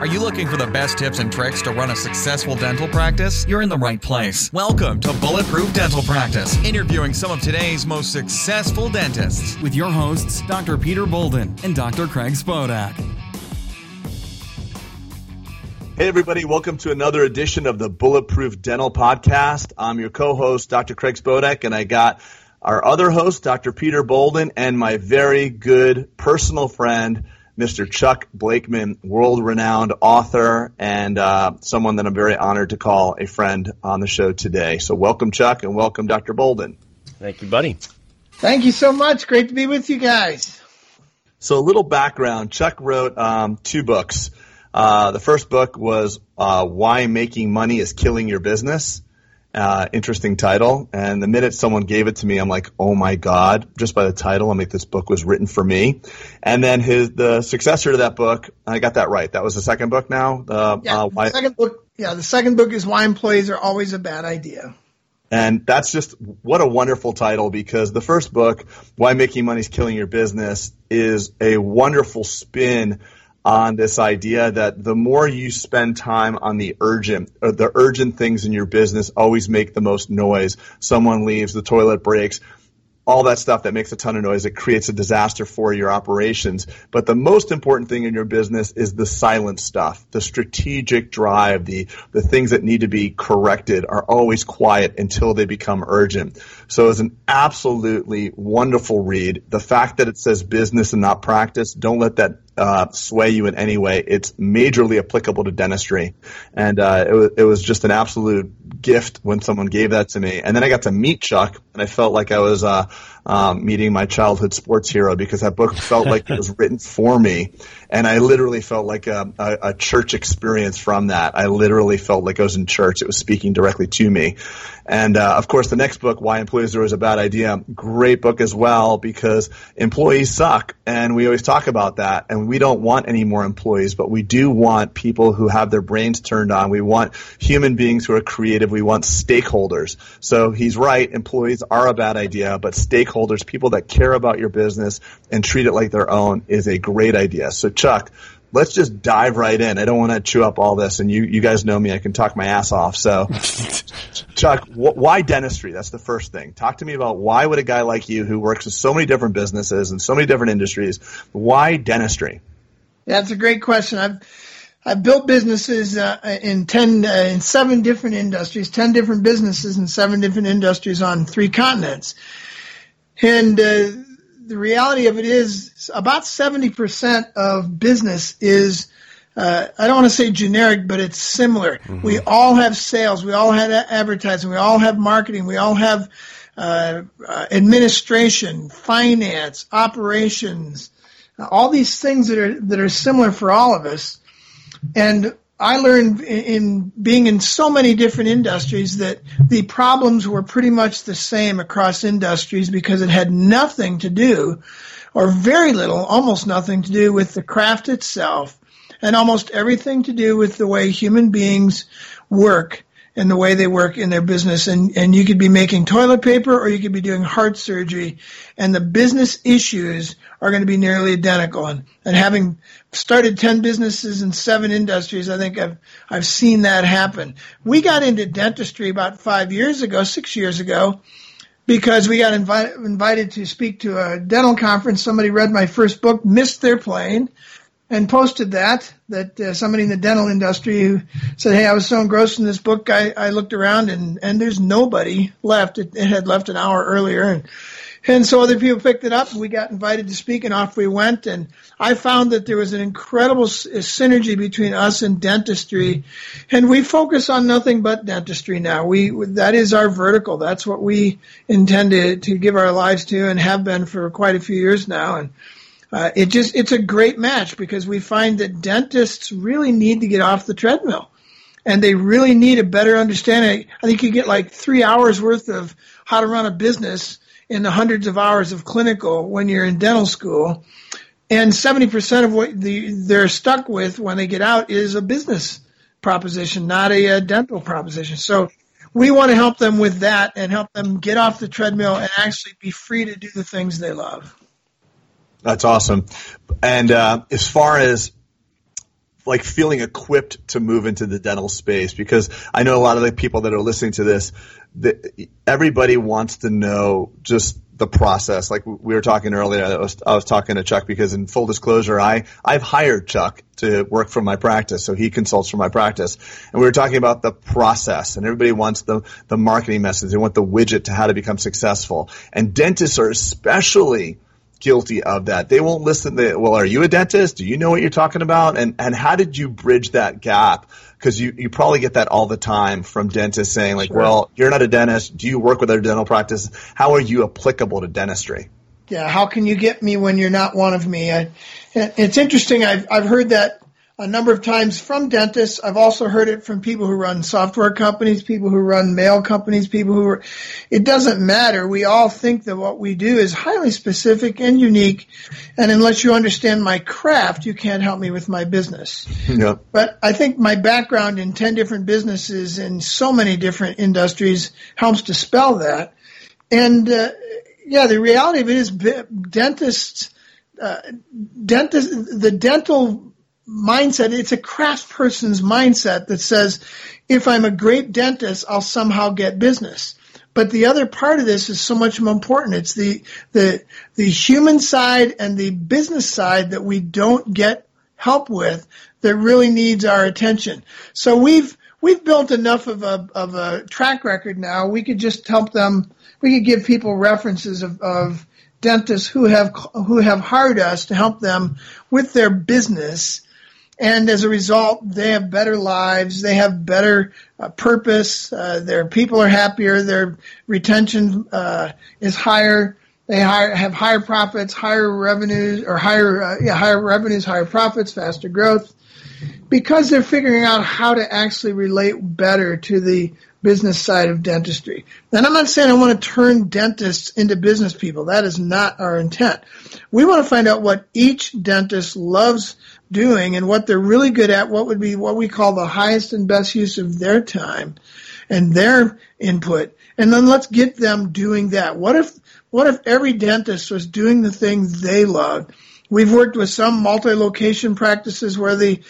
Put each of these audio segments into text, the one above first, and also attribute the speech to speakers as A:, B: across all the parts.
A: Are you looking for the best tips and tricks to run a successful dental practice? You're in the right place. Welcome to Bulletproof Dental Practice, interviewing some of today's most successful dentists.
B: With your hosts, Dr. Peter Boulden and Dr. Craig Spodak.
C: Hey, everybody, welcome to another edition of the Bulletproof Dental Podcast. I'm your co host, Dr. Craig Spodak, and I got our other host, Dr. Peter Boulden, and my very good personal friend, Mr. Chuck Blakeman, world renowned author, and uh, someone that I'm very honored to call a friend on the show today. So, welcome, Chuck, and welcome, Dr. Boulden.
D: Thank you, buddy.
E: Thank you so much. Great to be with you guys.
C: So, a little background Chuck wrote um, two books. Uh, the first book was uh, Why Making Money is Killing Your Business. Uh, interesting title. And the minute someone gave it to me, I'm like, oh my God, just by the title, I'm like, this book was written for me. And then his, the successor to that book, I got that right. That was the second book now?
E: Uh, yeah, the second book, yeah, the second book is Why Employees Are Always a Bad Idea.
C: And that's just what a wonderful title because the first book, Why Making Money is Killing Your Business, is a wonderful spin on this idea that the more you spend time on the urgent, or the urgent things in your business always make the most noise. Someone leaves, the toilet breaks, all that stuff that makes a ton of noise. It creates a disaster for your operations. But the most important thing in your business is the silent stuff, the strategic drive, the, the things that need to be corrected are always quiet until they become urgent. So it's an absolutely wonderful read. The fact that it says business and not practice, don't let that uh, sway you in any way. It's majorly applicable to dentistry, and uh, it, was, it was just an absolute gift when someone gave that to me. And then I got to meet Chuck, and I felt like I was uh, um, meeting my childhood sports hero because that book felt like it was written for me, and I literally felt like a, a, a church experience from that. I literally felt like I was in church. It was speaking directly to me, and uh, of course, the next book, Why Employees Are Always a Bad Idea, great book as well because employees suck, and we always talk about that. And we don't want any more employees, but we do want people who have their brains turned on. We want human beings who are creative. We want stakeholders. So he's right. Employees are a bad idea, but stakeholders, people that care about your business and treat it like their own, is a great idea. So Chuck, let's just dive right in. I don't want to chew up all this, and you you guys know me; I can talk my ass off. So, Chuck, wh- why dentistry? That's the first thing. Talk to me about why would a guy like you, who works with so many different businesses and so many different industries, why dentistry?
E: Yeah, that's a great question. I've I've built businesses uh, in ten uh, in seven different industries, ten different businesses in seven different industries on three continents, and. Uh, the reality of it is about 70% of business is uh, I don't want to say generic, but it's similar. Mm-hmm. We all have sales, we all have advertising, we all have marketing, we all have uh, uh, administration, finance, operations, all these things that are that are similar for all of us. And I learned in being in so many different industries that the problems were pretty much the same across industries because it had nothing to do, or very little, almost nothing to do with the craft itself, and almost everything to do with the way human beings work and the way they work in their business. And, and you could be making toilet paper or you could be doing heart surgery and the business issues are going to be nearly identical. And, and having started 10 businesses in seven industries, I think I've, I've seen that happen. We got into dentistry about five years ago, six years ago, because we got invited, invited to speak to a dental conference. Somebody read my first book, missed their plane and posted that that uh, somebody in the dental industry who said, "Hey, I was so engrossed in this book, I, I looked around and and there's nobody left. It, it had left an hour earlier, and and so other people picked it up. We got invited to speak, and off we went. And I found that there was an incredible synergy between us and dentistry, and we focus on nothing but dentistry now. We that is our vertical. That's what we intend to, to give our lives to, and have been for quite a few years now. And uh, it just it's a great match because we find that dentists really need to get off the treadmill and they really need a better understanding. I think you get like three hours worth of how to run a business in the hundreds of hours of clinical when you're in dental school. And 70% of what the, they're stuck with when they get out is a business proposition, not a, a dental proposition. So we want to help them with that and help them get off the treadmill and actually be free to do the things they love.
C: That's awesome. And uh, as far as like feeling equipped to move into the dental space because I know a lot of the people that are listening to this, that everybody wants to know just the process. Like we were talking earlier, I was, I was talking to Chuck because in full disclosure, I, I've hired Chuck to work for my practice. So he consults for my practice. And we were talking about the process and everybody wants the, the marketing message. They want the widget to how to become successful. And dentists are especially guilty of that. They won't listen. To, well, are you a dentist? Do you know what you're talking about? And and how did you bridge that gap? Because you, you probably get that all the time from dentists saying like, sure. well, you're not a dentist. Do you work with a dental practice? How are you applicable to dentistry?
E: Yeah, how can you get me when you're not one of me? I, it's interesting. I've I've heard that a number of times from dentists. I've also heard it from people who run software companies, people who run mail companies, people who are, it doesn't matter. We all think that what we do is highly specific and unique. And unless you understand my craft, you can't help me with my business.
C: Yep.
E: But I think my background in 10 different businesses in so many different industries helps to spell that. And, uh, yeah, the reality of it is dentists, uh, dentist, the dental mindset. It's a craftsperson's mindset that says, if I'm a great dentist, I'll somehow get business. But the other part of this is so much more important. It's the, the, the human side and the business side that we don't get help with that really needs our attention. So we've, we've built enough of a, of a track record now. We could just help them. We could give people references of, of dentists who have, who have hired us to help them with their business and as a result, they have better lives. They have better uh, purpose. Uh, their people are happier. Their retention uh, is higher. They hire, have higher profits, higher revenues, or higher uh, yeah higher revenues, higher profits, faster growth, because they're figuring out how to actually relate better to the business side of dentistry. And I'm not saying I want to turn dentists into business people. That is not our intent. We want to find out what each dentist loves doing and what they're really good at, what would be what we call the highest and best use of their time and their input. And then let's get them doing that. What if, what if every dentist was doing the thing they love? We've worked with some multi-location practices where the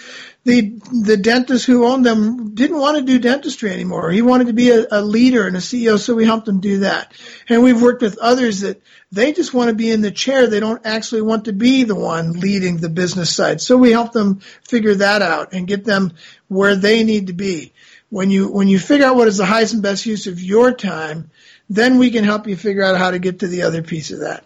E: the the dentist who owned them didn't want to do dentistry anymore. He wanted to be a, a leader and a CEO, so we helped him do that. And we've worked with others that they just want to be in the chair. They don't actually want to be the one leading the business side. So we help them figure that out and get them where they need to be. When you when you figure out what is the highest and best use of your time, then we can help you figure out how to get to the other piece of that.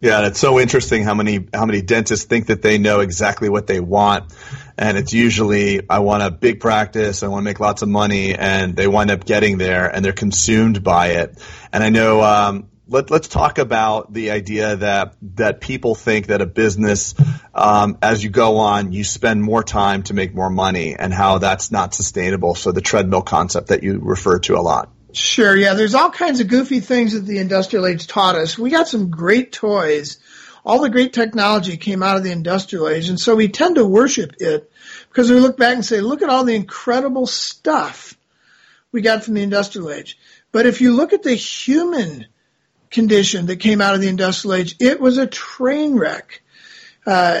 C: Yeah, and it's so interesting how many how many dentists think that they know exactly what they want, and it's usually I want a big practice, I want to make lots of money, and they wind up getting there, and they're consumed by it. And I know um, let, us talk about the idea that that people think that a business, um, as you go on, you spend more time to make more money, and how that's not sustainable. So the treadmill concept that you refer to a lot.
E: Sure, yeah. There's all kinds of goofy things that the industrial age taught us. We got some great toys. All the great technology came out of the industrial age, and so we tend to worship it because we look back and say, look at all the incredible stuff we got from the industrial age. But if you look at the human condition that came out of the industrial age, it was a train wreck. Uh,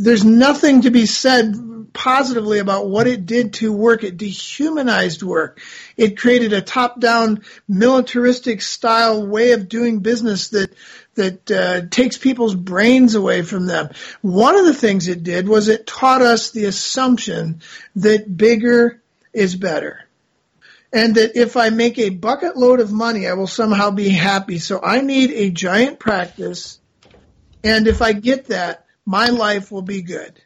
E: there's nothing to be said positively about what it did to work. It dehumanized work. It created a top-down militaristic style way of doing business that that uh, takes people's brains away from them. One of the things it did was it taught us the assumption that bigger is better. And that if I make a bucket load of money, I will somehow be happy. So I need a giant practice. And if I get that, my life will be good.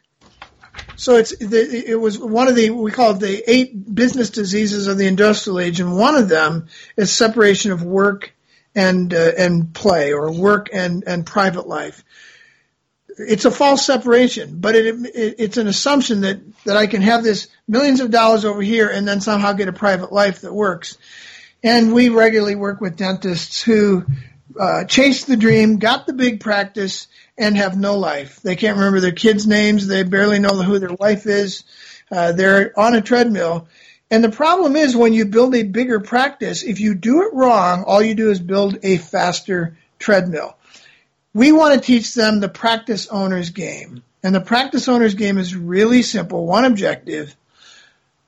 E: So it's it was one of the we call it the eight business diseases of the industrial age, and one of them is separation of work and uh, and play, or work and and private life. It's a false separation, but it, it, it's an assumption that that I can have this millions of dollars over here and then somehow get a private life that works. And we regularly work with dentists who uh, chased the dream, got the big practice, and have no life. They can't remember their kids' names. They barely know who their wife is. Uh, they're on a treadmill. And the problem is when you build a bigger practice, if you do it wrong, all you do is build a faster treadmill. We want to teach them the practice owner's game. And the practice owner's game is really simple. One objective.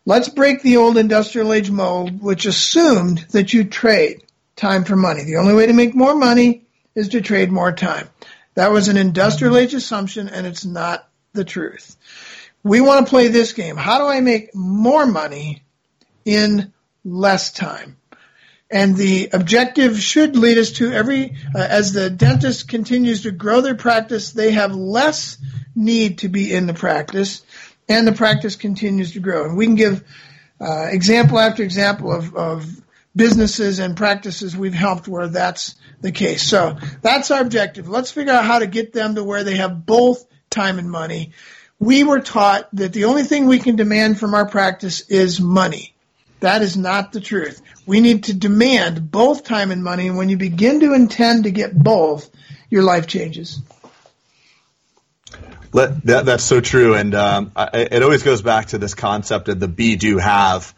E: Let's break the old industrial age mold, which assumed that you trade time for money. The only way to make more money is to trade more time. That was an industrial age assumption, and it's not the truth. We want to play this game. How do I make more money in less time? And the objective should lead us to every, uh, as the dentist continues to grow their practice, they have less need to be in the practice, and the practice continues to grow. And we can give uh, example after example of, of businesses and practices we've helped where that's the case. So that's our objective. Let's figure out how to get them to where they have both time and money. We were taught that the only thing we can demand from our practice is money. That is not the truth. We need to demand both time and money, and when you begin to intend to get both, your life changes.
C: Let, that, that's so true, and um, I, it always goes back to this concept of the be do have,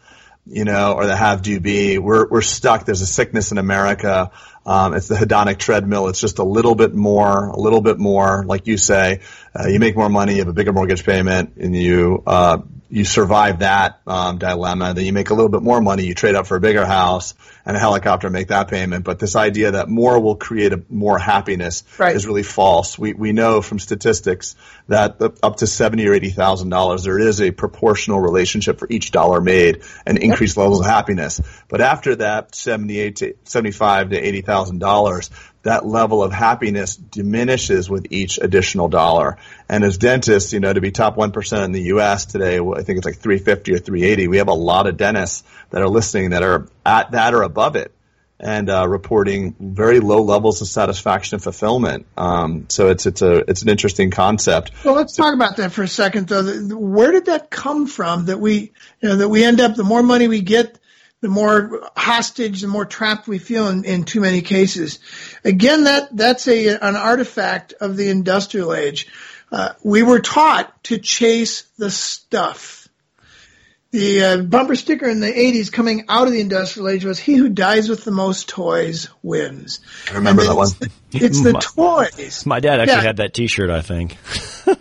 C: you know, or the have do be. We're we're stuck. There's a sickness in America. Um, it's the hedonic treadmill. It's just a little bit more, a little bit more, like you say. Uh, you make more money, you have a bigger mortgage payment, and you uh, you survive that um, dilemma. Then you make a little bit more money, you trade up for a bigger house and a helicopter, and make that payment. But this idea that more will create a, more happiness right. is really false. We we know from statistics that up to seventy or eighty thousand dollars, there is a proportional relationship for each dollar made and increased yep. levels of happiness. But after that, seventy eight to seventy five to eighty thousand dollars, that level of happiness diminishes with each additional dollar. And as dentists, you know, to be top 1% in the U.S. today, I think it's like 350 or 380. We have a lot of dentists that are listening that are at that or above it and uh, reporting very low levels of satisfaction and fulfillment. Um, so it's it's a it's an interesting concept.
E: Well, let's talk about that for a second, though. Where did that come from? That we you know that we end up the more money we get, the more hostage, the more trapped we feel in, in too many cases. Again, that that's a an artifact of the industrial age. Uh, we were taught to chase the stuff. The uh, bumper sticker in the 80s coming out of the industrial age was he who dies with the most toys wins.
C: I remember that one.
E: It's the toys.
D: My dad actually yeah. had that t-shirt, I think.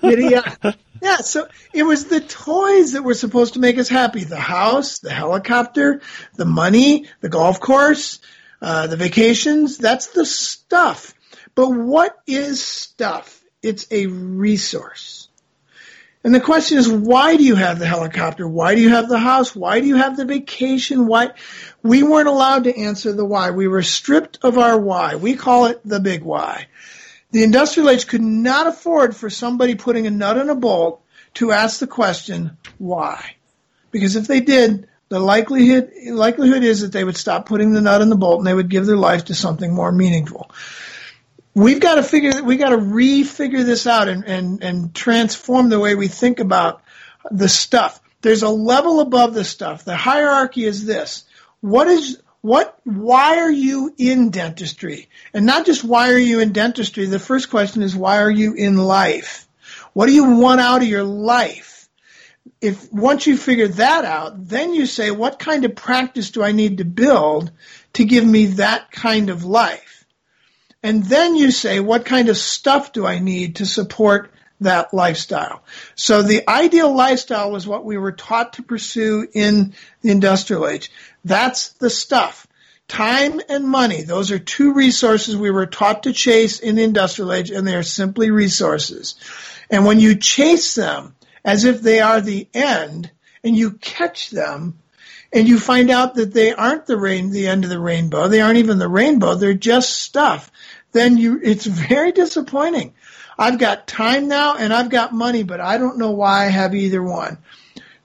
E: Did he? Yeah, so it was the toys that were supposed to make us happy. The house, the helicopter, the money, the golf course, uh, the vacations. That's the stuff. But what is stuff? It's a resource. And the question is, why do you have the helicopter? Why do you have the house? Why do you have the vacation? Why? We weren't allowed to answer the why. We were stripped of our why. We call it the big why. The industrial age could not afford for somebody putting a nut in a bolt to ask the question, why? Because if they did, the likelihood likelihood is that they would stop putting the nut in the bolt and they would give their life to something more meaningful. We've got to figure we got to refigure this out and, and, and transform the way we think about the stuff. There's a level above the stuff. The hierarchy is this. What is what, why are you in dentistry? And not just why are you in dentistry. The first question is why are you in life? What do you want out of your life? If once you figure that out, then you say, what kind of practice do I need to build to give me that kind of life? And then you say, what kind of stuff do I need to support that lifestyle. So the ideal lifestyle was what we were taught to pursue in the industrial age. That's the stuff. Time and money, those are two resources we were taught to chase in the industrial age, and they are simply resources. And when you chase them as if they are the end, and you catch them, and you find out that they aren't the rain, the end of the rainbow, they aren't even the rainbow, they're just stuff, then you, it's very disappointing. I've got time now and I've got money, but I don't know why I have either one.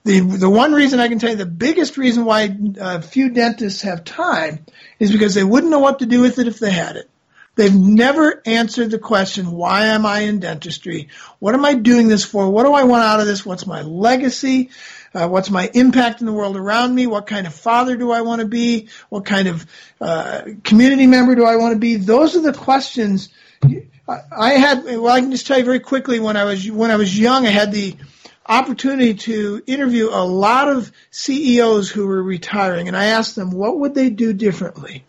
E: The, the one reason I can tell you the biggest reason why uh, few dentists have time is because they wouldn't know what to do with it if they had it. They've never answered the question, why am I in dentistry? What am I doing this for? What do I want out of this? What's my legacy? Uh, what's my impact in the world around me? What kind of father do I want to be? What kind of uh, community member do I want to be? Those are the questions. I had. Well, I can just tell you very quickly. When I was when I was young, I had the opportunity to interview a lot of CEOs who were retiring, and I asked them what would they do differently.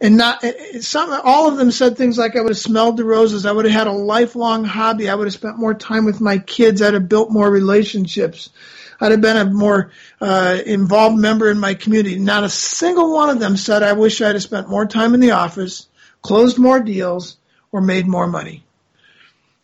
E: and not some all of them said things like I would have smelled the roses, I would have had a lifelong hobby, I would have spent more time with my kids, I'd have built more relationships. I'd have been a more uh, involved member in my community. Not a single one of them said, I wish I'd have spent more time in the office, closed more deals, or made more money.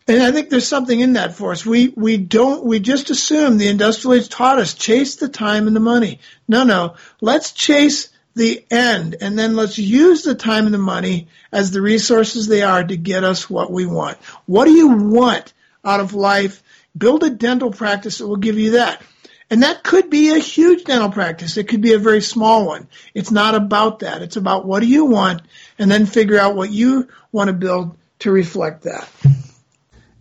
E: And I think there's something in that for us. We we don't we just assume the industrial age taught us chase the time and the money. No, no. Let's chase the end and then let's use the time and the money as the resources they are to get us what we want. What do you want out of life? Build a dental practice that will give you that. And that could be a huge dental practice. It could be a very small one. It's not about that. It's about what do you want and then figure out what you want to build to reflect that.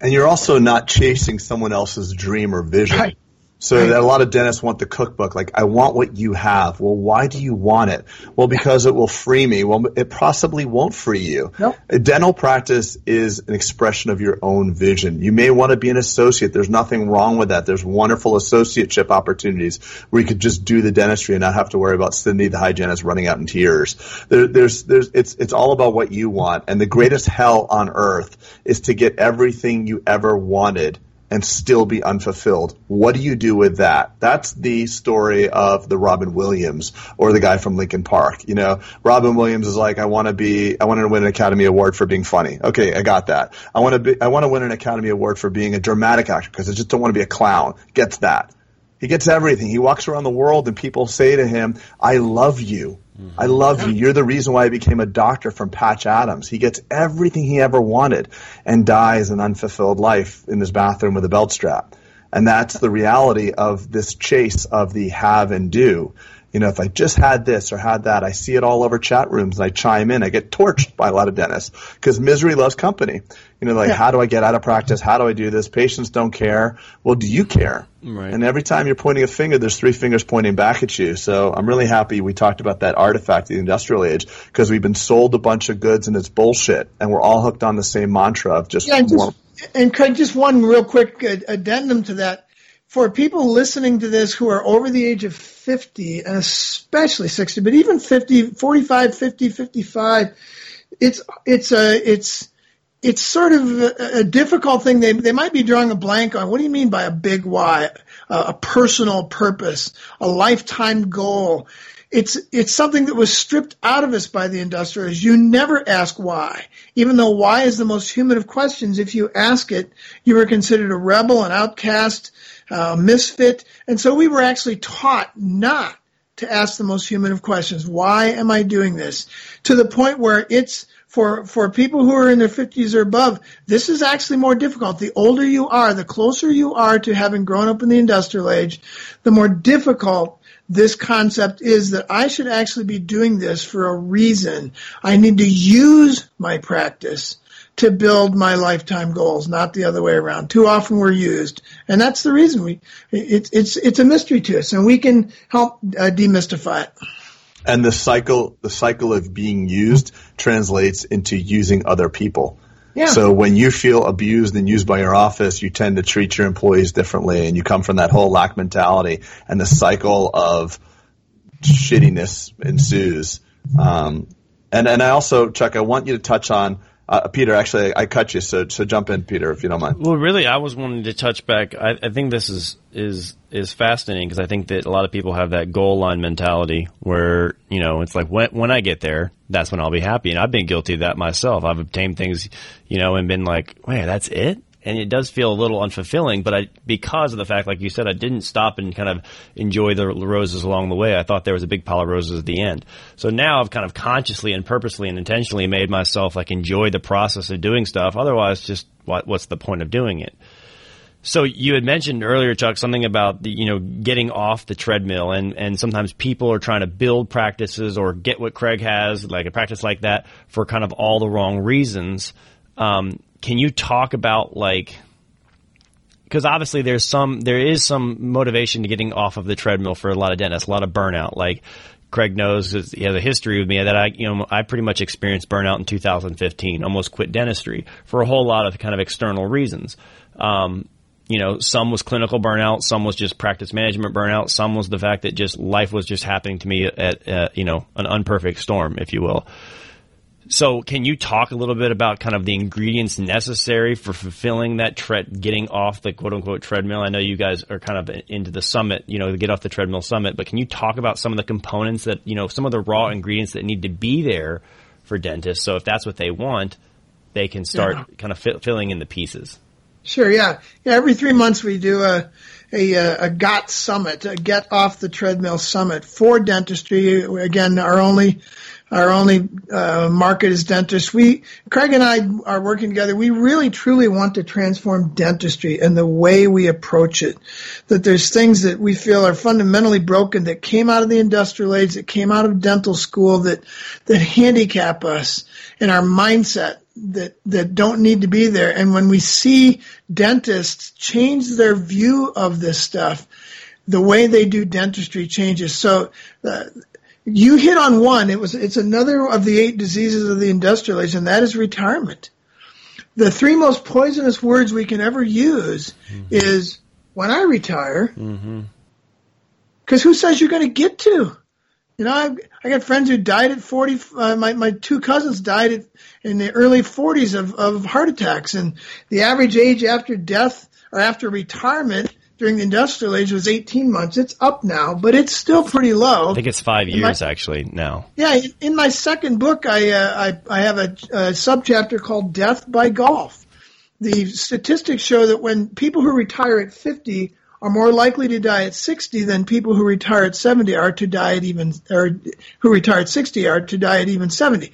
C: And you're also not chasing someone else's dream or vision.
E: Right.
C: So right. that a lot of dentists want the cookbook. Like, I want what you have. Well, why do you want it? Well, because it will free me. Well, it possibly won't free you.
E: Nope.
C: A dental practice is an expression of your own vision. You may want to be an associate. There's nothing wrong with that. There's wonderful associateship opportunities where you could just do the dentistry and not have to worry about Cindy, the hygienist, running out in tears. There, there's, there's, it's, it's all about what you want. And the greatest hell on earth is to get everything you ever wanted and still be unfulfilled. What do you do with that? That's the story of the Robin Williams or the guy from Linkin Park. You know, Robin Williams is like, I want to be, I want to win an Academy Award for being funny. Okay, I got that. I want to be, I want to win an Academy Award for being a dramatic actor because I just don't want to be a clown. Gets that. He gets everything. He walks around the world and people say to him, I love you. Mm-hmm. I love you. You're the reason why I became a doctor from Patch Adams. He gets everything he ever wanted and dies an unfulfilled life in his bathroom with a belt strap. And that's the reality of this chase of the have and do. You know, if I just had this or had that, I see it all over chat rooms and I chime in. I get torched by a lot of dentists because misery loves company. You know, like, yeah. how do I get out of practice? How do I do this? Patients don't care. Well, do you care?
D: Right.
C: And every time you're pointing a finger, there's three fingers pointing back at you. So I'm really happy we talked about that artifact, the industrial age, because we've been sold a bunch of goods and it's bullshit. And we're all hooked on the same mantra of just,
E: yeah, and, just and Craig, just one real quick uh, addendum to that for people listening to this who are over the age of 50 and especially 60 but even 50 45 50 55 it's it's a it's it's sort of a, a difficult thing they they might be drawing a blank on what do you mean by a big why uh, a personal purpose a lifetime goal it's it's something that was stripped out of us by the industrialists. You never ask why, even though why is the most human of questions. If you ask it, you are considered a rebel, an outcast, uh, misfit. And so we were actually taught not to ask the most human of questions. Why am I doing this? To the point where it's for, for people who are in their 50s or above, this is actually more difficult. The older you are, the closer you are to having grown up in the industrial age, the more difficult this concept is that I should actually be doing this for a reason. I need to use my practice to build my lifetime goals, not the other way around. Too often we're used, and that's the reason we. It's it's it's a mystery to us, and we can help uh, demystify it.
C: And the cycle, the cycle of being used translates into using other people.
E: Yeah.
C: So when you feel abused and used by your office, you tend to treat your employees differently, and you come from that whole lack mentality, and the cycle of shittiness ensues. Um, and and I also, Chuck, I want you to touch on uh, Peter, actually, I cut you, so so jump in, Peter, if you don't mind.
D: Well, really, I was wanting to touch back. I, I think this is is is fascinating because I think that a lot of people have that goal line mentality where you know it's like when when I get there, that's when I'll be happy, and I've been guilty of that myself. I've obtained things, you know, and been like, wait, that's it and it does feel a little unfulfilling. But I, because of the fact, like you said, I didn't stop and kind of enjoy the roses along the way. I thought there was a big pile of roses at the end. So now I've kind of consciously and purposely and intentionally made myself like enjoy the process of doing stuff. Otherwise, just what, what's the point of doing it? So you had mentioned earlier, Chuck, something about the, you know, getting off the treadmill and, and sometimes people are trying to build practices or get what Craig has, like a practice like that for kind of all the wrong reasons. Um, can you talk about like because obviously there's some there is some motivation to getting off of the treadmill for a lot of dentists, a lot of burnout. Like Craig knows he has a history with me that I you know I pretty much experienced burnout in 2015, almost quit dentistry for a whole lot of kind of external reasons. Um, you know, some was clinical burnout, some was just practice management burnout, some was the fact that just life was just happening to me at, you know an unperfect storm, if you will. So, can you talk a little bit about kind of the ingredients necessary for fulfilling that tread, getting off the quote unquote treadmill? I know you guys are kind of into the summit, you know, the get off the treadmill summit, but can you talk about some of the components that, you know, some of the raw ingredients that need to be there for dentists? So, if that's what they want, they can start yeah. kind of fi- filling in the pieces.
E: Sure. Yeah. Yeah. Every three months we do a, a, uh, a GOT summit, a get off the treadmill summit for dentistry. Again, our only our only uh, market is dentists. We, Craig and I are working together. We really truly want to transform dentistry and the way we approach it. That there's things that we feel are fundamentally broken that came out of the industrial age, that came out of dental school, that that handicap us in our mindset that that don't need to be there. And when we see dentists change their view of this stuff, the way they do dentistry changes. So uh, you hit on one. It was it's another of the eight diseases of the industrial age, and that is retirement. The three most poisonous words we can ever use mm-hmm. is when I retire. Because mm-hmm. who says you're going to get to? You know, I, I got friends who died at 40. Uh, my, my two cousins died at, in the early 40s of, of heart attacks. And the average age after death or after retirement during the industrial age was 18 months. It's up now, but it's still pretty low.
D: I think it's five years my, actually now.
E: Yeah, in my second book, I uh, I, I have a, a subchapter called "Death by Golf." The statistics show that when people who retire at 50 are more likely to die at 60 than people who retire at 70 are to die at even, or who retire at 60 are to die at even 70.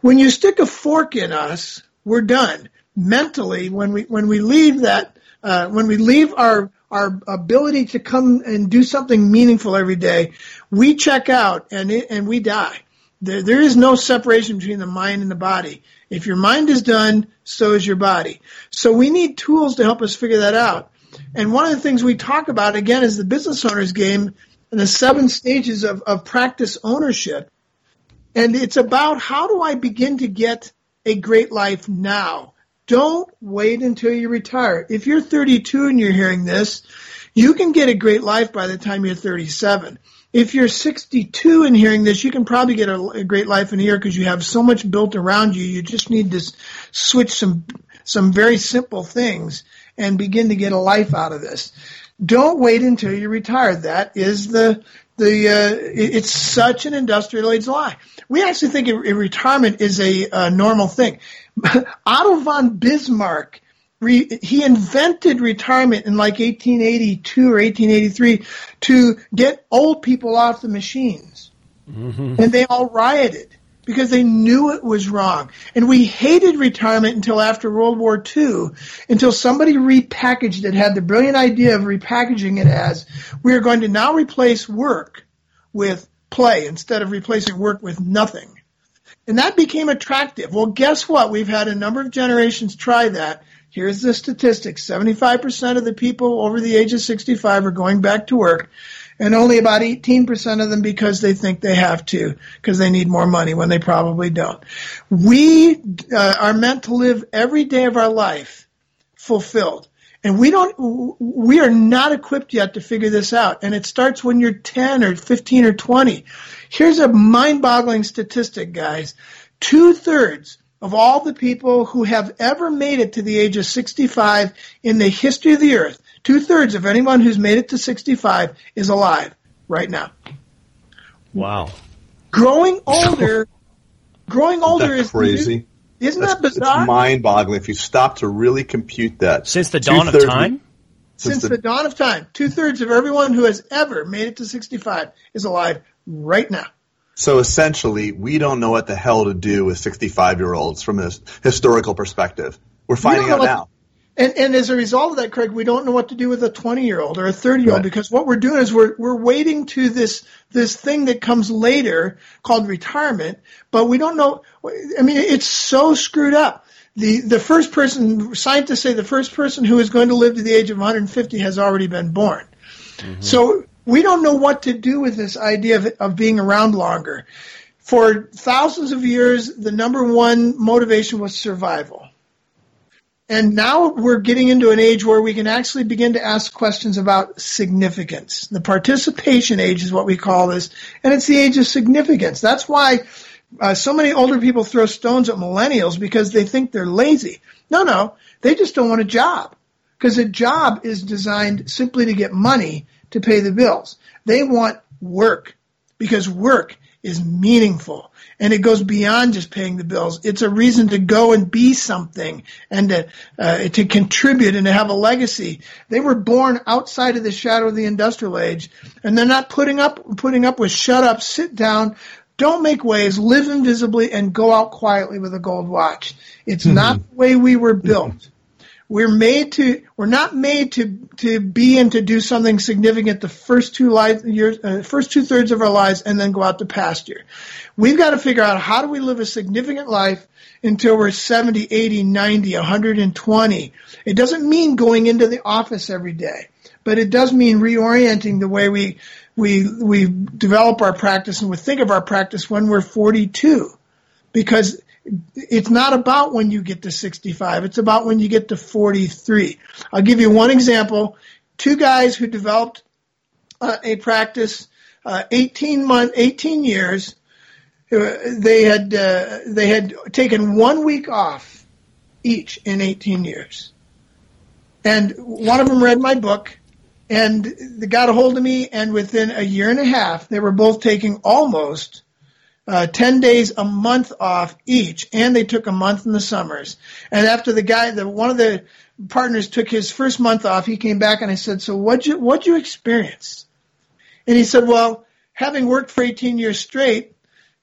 E: When you stick a fork in us, we're done. Mentally, when we when we leave that, uh, when we leave our our ability to come and do something meaningful every day, we check out and it, and we die. There, there is no separation between the mind and the body. If your mind is done, so is your body. So we need tools to help us figure that out. And one of the things we talk about again is the business owner's game and the seven stages of, of practice ownership. And it's about how do I begin to get a great life now? Don't wait until you retire. If you're 32 and you're hearing this, you can get a great life by the time you're 37. If you're 62 and hearing this, you can probably get a, a great life in here because you have so much built around you. You just need to switch some some very simple things and begin to get a life out of this. Don't wait until you retire. That is the the uh, it's such an industrial age lie. We actually think retirement is a, normal thing. Otto von Bismarck, re, he invented retirement in like 1882 or 1883 to get old people off the machines. Mm-hmm. And they all rioted because they knew it was wrong. And we hated retirement until after World War II, until somebody repackaged it, had the brilliant idea of repackaging it as we are going to now replace work with play instead of replacing work with nothing. And that became attractive. Well, guess what? We've had a number of generations try that. Here's the statistics 75% of the people over the age of 65 are going back to work, and only about 18% of them because they think they have to, because they need more money when they probably don't. We uh, are meant to live every day of our life fulfilled. And we don't, we are not equipped yet to figure this out. And it starts when you're 10 or 15 or 20. Here's a mind boggling statistic, guys. Two thirds of all the people who have ever made it to the age of 65 in the history of the earth, two thirds of anyone who's made it to 65 is alive right now.
D: Wow.
E: Growing older, growing older is
C: crazy.
E: Isn't That's, that bizarre?
C: It's mind-boggling if you stop to really compute that.
D: Since the dawn of time.
E: Since, since the, the dawn of time, two thirds of everyone who has ever made it to 65 is alive right now.
C: So essentially, we don't know what the hell to do with 65 year olds from a historical perspective. We're finding we out now.
E: And, and as a result of that, Craig, we don't know what to do with a 20 year old or a 30 year old right. because what we're doing is we're, we're waiting to this, this thing that comes later called retirement, but we don't know. I mean, it's so screwed up. The, the first person, scientists say the first person who is going to live to the age of 150 has already been born. Mm-hmm. So we don't know what to do with this idea of, of being around longer. For thousands of years, the number one motivation was survival. And now we're getting into an age where we can actually begin to ask questions about significance. The participation age is what we call this, and it's the age of significance. That's why uh, so many older people throw stones at millennials because they think they're lazy. No, no, they just don't want a job because a job is designed simply to get money to pay the bills. They want work because work is meaningful and it goes beyond just paying the bills. It's a reason to go and be something and to, uh, to contribute and to have a legacy. They were born outside of the shadow of the industrial age and they're not putting up, putting up with shut up, sit down, don't make waves, live invisibly and go out quietly with a gold watch. It's mm-hmm. not the way we were built. We're made to, we're not made to, to be and to do something significant the first two lives, years, uh, first two thirds of our lives and then go out to pasture. We've got to figure out how do we live a significant life until we're 70, 80, 90, 120. It doesn't mean going into the office every day, but it does mean reorienting the way we, we, we develop our practice and we think of our practice when we're 42 because it's not about when you get to 65. It's about when you get to 43. I'll give you one example. Two guys who developed uh, a practice, uh, 18 month, 18 years. Uh, they had uh, they had taken one week off each in 18 years, and one of them read my book, and they got a hold of me, and within a year and a half, they were both taking almost uh, 10 days a month off each, and they took a month in the summers. And after the guy, the one of the partners took his first month off, he came back and I said, "So what'd you what'd you experience?" And he said, "Well, having worked for 18 years straight,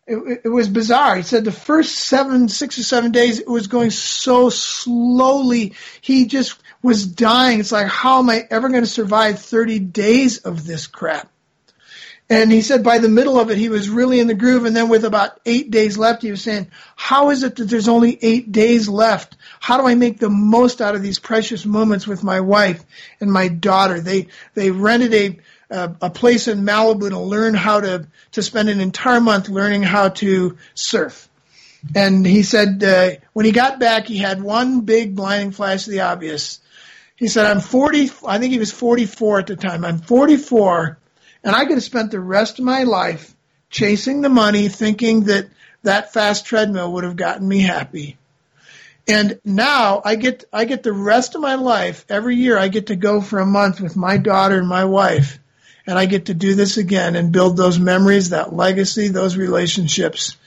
E: it, it, was bizarre. He said the first seven, six or seven days, it was going so slowly. He just was dying. It's like, how am I ever going to survive 30 days of this crap? And he said by the middle of it, he was really in the groove. And then with about eight days left, he was saying, how is it that there's only eight days left? How do I make the most out of these precious moments with my wife and my daughter? They, they rented a, a, a place in Malibu to learn how to, to spend an entire month learning how to surf. And he said, uh, when he got back, he had one big blinding flash of the obvious. He said, I'm 40, I think he was 44 at the time. I'm 44 and I could have spent the rest of my life chasing the money, thinking that that fast treadmill would have gotten me happy. And now I get I get the rest of my life every year I get to go for a month with my daughter and my wife and I get to do this again and build those memories, that legacy, those relationships.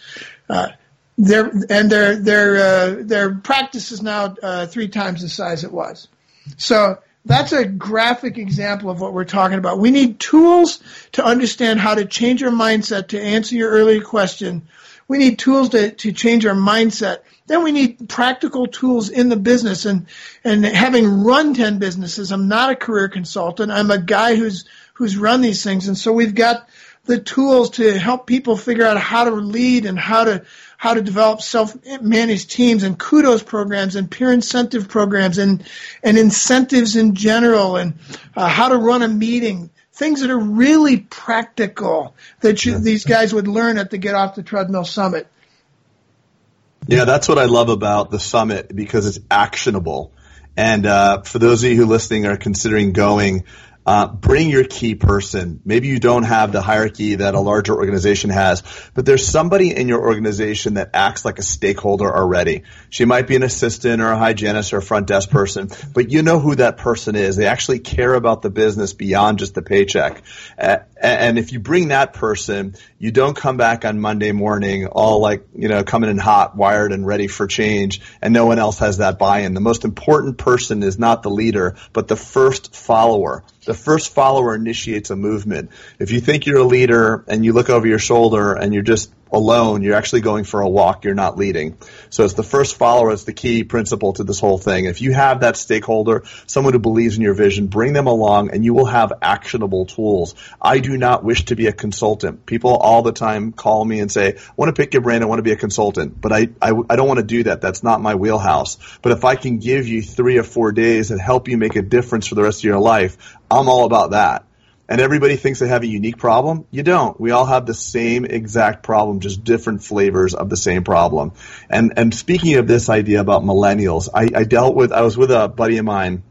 E: Uh, and their their uh, their practice is now uh, three times the size it was. So that's a graphic example of what we're talking about. We need tools to understand how to change our mindset to answer your earlier question. We need tools to, to change our mindset. Then we need practical tools in the business and, and having run 10 businesses. I'm not a career consultant. I'm a guy who's, who's run these things. And so we've got the tools to help people figure out how to lead and how to how to develop self-managed teams and kudos programs and peer incentive programs and, and incentives in general and uh, how to run a meeting. Things that are really practical that you, these guys would learn at the Get Off the Treadmill Summit.
C: Yeah, that's what I love about the summit because it's actionable. And uh, for those of you who listening are considering going, uh, bring your key person. Maybe you don't have the hierarchy that a larger organization has, but there's somebody in your organization that acts like a stakeholder already. She might be an assistant or a hygienist or a front desk person, but you know who that person is. They actually care about the business beyond just the paycheck. Uh, and if you bring that person, you don't come back on Monday morning all like, you know, coming in hot, wired and ready for change and no one else has that buy-in. The most important person is not the leader, but the first follower the first follower initiates a movement. If you think you're a leader and you look over your shoulder and you're just alone, you're actually going for a walk, you're not leading. So it's the first follower, it's the key principle to this whole thing. If you have that stakeholder, someone who believes in your vision, bring them along and you will have actionable tools. I do not wish to be a consultant. People all the time call me and say, I want to pick your brain, I want to be a consultant, but I, I, I don't want to do that. That's not my wheelhouse. But if I can give you three or four days and help you make a difference for the rest of your life, I'm all about that. And everybody thinks they have a unique problem. You don't. We all have the same exact problem, just different flavors of the same problem. And and speaking of this idea about millennials, I, I dealt with I was with a buddy of mine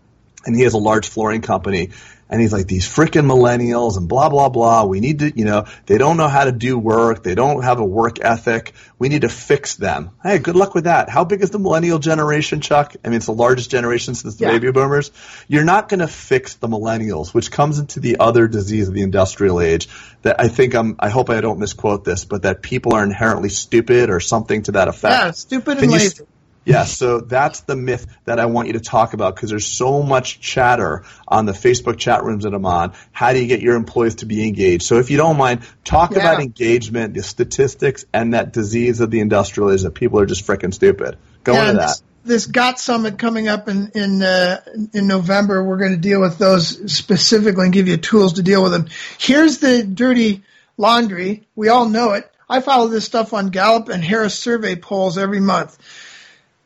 C: and he has a large flooring company And he's like, these freaking millennials and blah, blah, blah. We need to, you know, they don't know how to do work. They don't have a work ethic. We need to fix them. Hey, good luck with that. How big is the millennial generation, Chuck? I mean, it's the largest generation since the yeah. baby boomers. You're not going to fix the millennials, which comes into the other disease of the industrial age that I think I'm, I hope I don't misquote this, but that people are inherently stupid or something to that effect.
E: Yeah, stupid and lazy.
C: Yeah, so that's the myth that I want you to talk about because there's so much chatter on the Facebook chat rooms that I'm on. How do you get your employees to be engaged? So if you don't mind, talk yeah. about engagement, the statistics, and that disease of the industrial is that people are just freaking stupid. Go yeah, into that.
E: This, GOT summit coming up in in uh, in November, we're going to deal with those specifically and give you tools to deal with them. Here's the dirty laundry. We all know it. I follow this stuff on Gallup and Harris survey polls every month.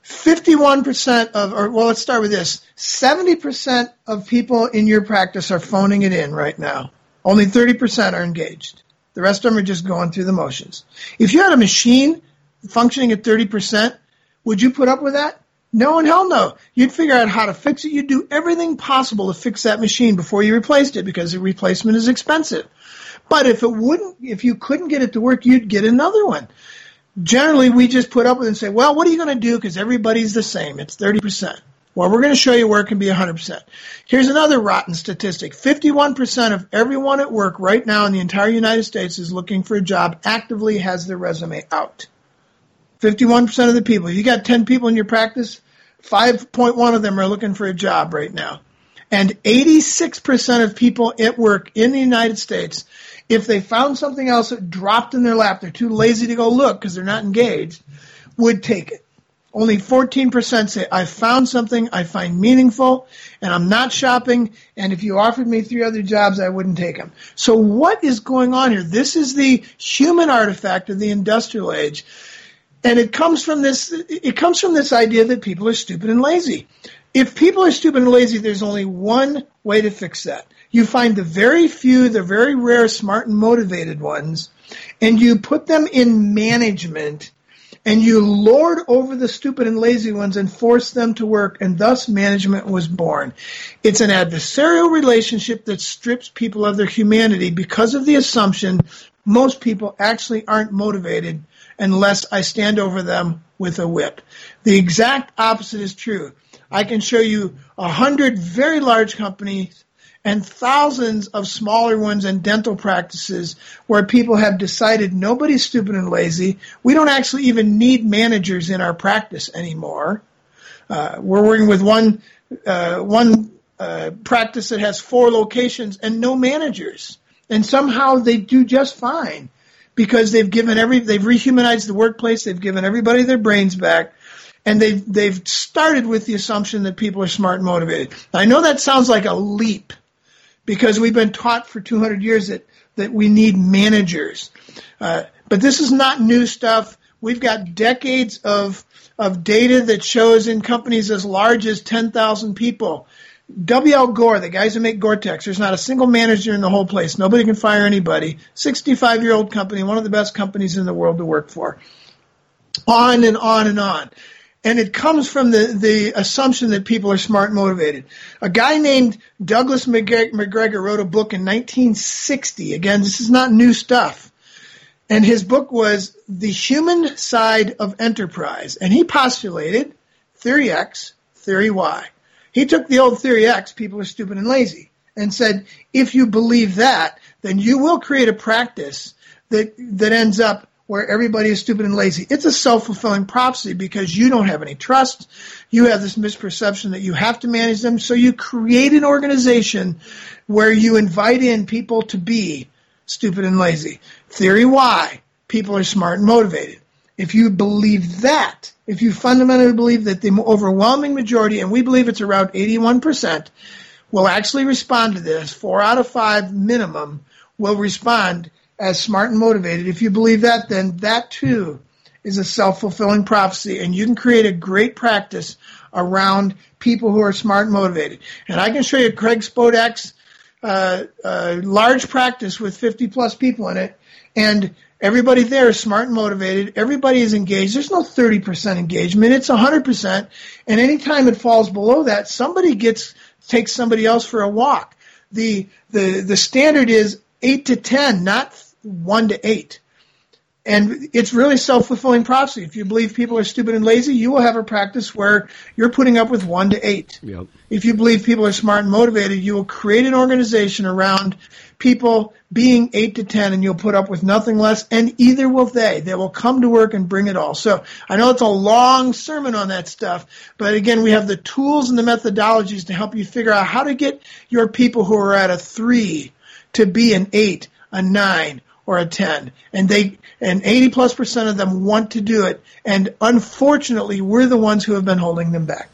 E: 51% of, or well, let's start with this 70% of people in your practice are phoning it in right now. Only 30% are engaged. The rest of them are just going through the motions. If you had a machine functioning at 30%, would you put up with that? No and hell no. You'd figure out how to fix it. You'd do everything possible to fix that machine before you replaced it because the replacement is expensive. But if it wouldn't, if you couldn't get it to work, you'd get another one generally we just put up with it and say, well, what are you going to do? Because everybody's the same. It's 30%. Well, we're going to show you where it can be 100%. Here's another rotten statistic. 51% of everyone at work right now in the entire United States is looking for a job, actively has their resume out. 51% of the people. You got 10 people in your practice, 5.1 of them are looking for a job right now. And 86% of people at work in the United States if they found something else that dropped in their lap, they're too lazy to go look because they're not engaged, would take it. Only 14% say, I found something I find meaningful and I'm not shopping. And if you offered me three other jobs, I wouldn't take them. So what is going on here? This is the human artifact of the industrial age. And it comes from this, it comes from this idea that people are stupid and lazy. If people are stupid and lazy, there's only one way to fix that you find the very few, the very rare, smart and motivated ones, and you put them in management and you lord over the stupid and lazy ones and force them to work, and thus management was born. It's an adversarial relationship that strips people of their humanity because of the assumption most people actually aren't motivated unless I stand over them with a whip. The exact opposite is true. I can show you a hundred very large companies and thousands of smaller ones and dental practices where people have decided nobody's stupid and lazy. We don't actually even need managers in our practice anymore. Uh, we're working with one uh, one uh, practice that has four locations and no managers, and somehow they do just fine because they've given every they've rehumanized the workplace. They've given everybody their brains back and they've they've started with the assumption that people are smart and motivated. I know that sounds like a leap because we've been taught for 200 years that, that we need managers. Uh, but this is not new stuff. We've got decades of, of data that shows in companies as large as 10,000 people. W.L. Gore, the guys who make Gore-Tex, there's not a single manager in the whole place. Nobody can fire anybody. 65 year old company, one of the best companies in the world to work for. On and on and on. And it comes from the, the assumption that people are smart and motivated. A guy named Douglas McGregor wrote a book in 1960. Again, this is not new stuff. And his book was The Human Side of Enterprise. And he postulated theory X, theory Y. He took the old theory X, people are stupid and lazy, and said, if you believe that, then you will create a practice that, that ends up where everybody is stupid and lazy. It's a self-fulfilling prophecy because you don't have any trust. You have this misperception that you have to manage them. So you create an organization where you invite in people to be stupid and lazy. Theory Y, people are smart and motivated. If you believe that, if you fundamentally believe that the overwhelming majority, and we believe it's around 81%, will actually respond to this, four out of five minimum will respond as smart and motivated. If you believe that, then that too is a self-fulfilling prophecy and you can create a great practice around people who are smart and motivated. And I can show you Craig Spodak's uh, uh, large practice with 50 plus people in it and everybody there is smart and motivated. Everybody is engaged. There's no 30% engagement. It's 100%. And anytime it falls below that, somebody gets, takes somebody else for a walk. the the the standard is eight to ten, not one to eight. And it's really self fulfilling prophecy. If you believe people are stupid and lazy, you will have a practice where you're putting up with one to eight.
D: Yep.
E: If you believe people are smart and motivated, you will create an organization around people being eight to ten and you'll put up with nothing less and either will they. They will come to work and bring it all. So I know it's a long sermon on that stuff, but again, we have the tools and the methodologies to help you figure out how to get your people who are at a three to be an eight, a nine, or a 10 and they and 80 plus percent of them want to do it and unfortunately we're the ones who have been holding them back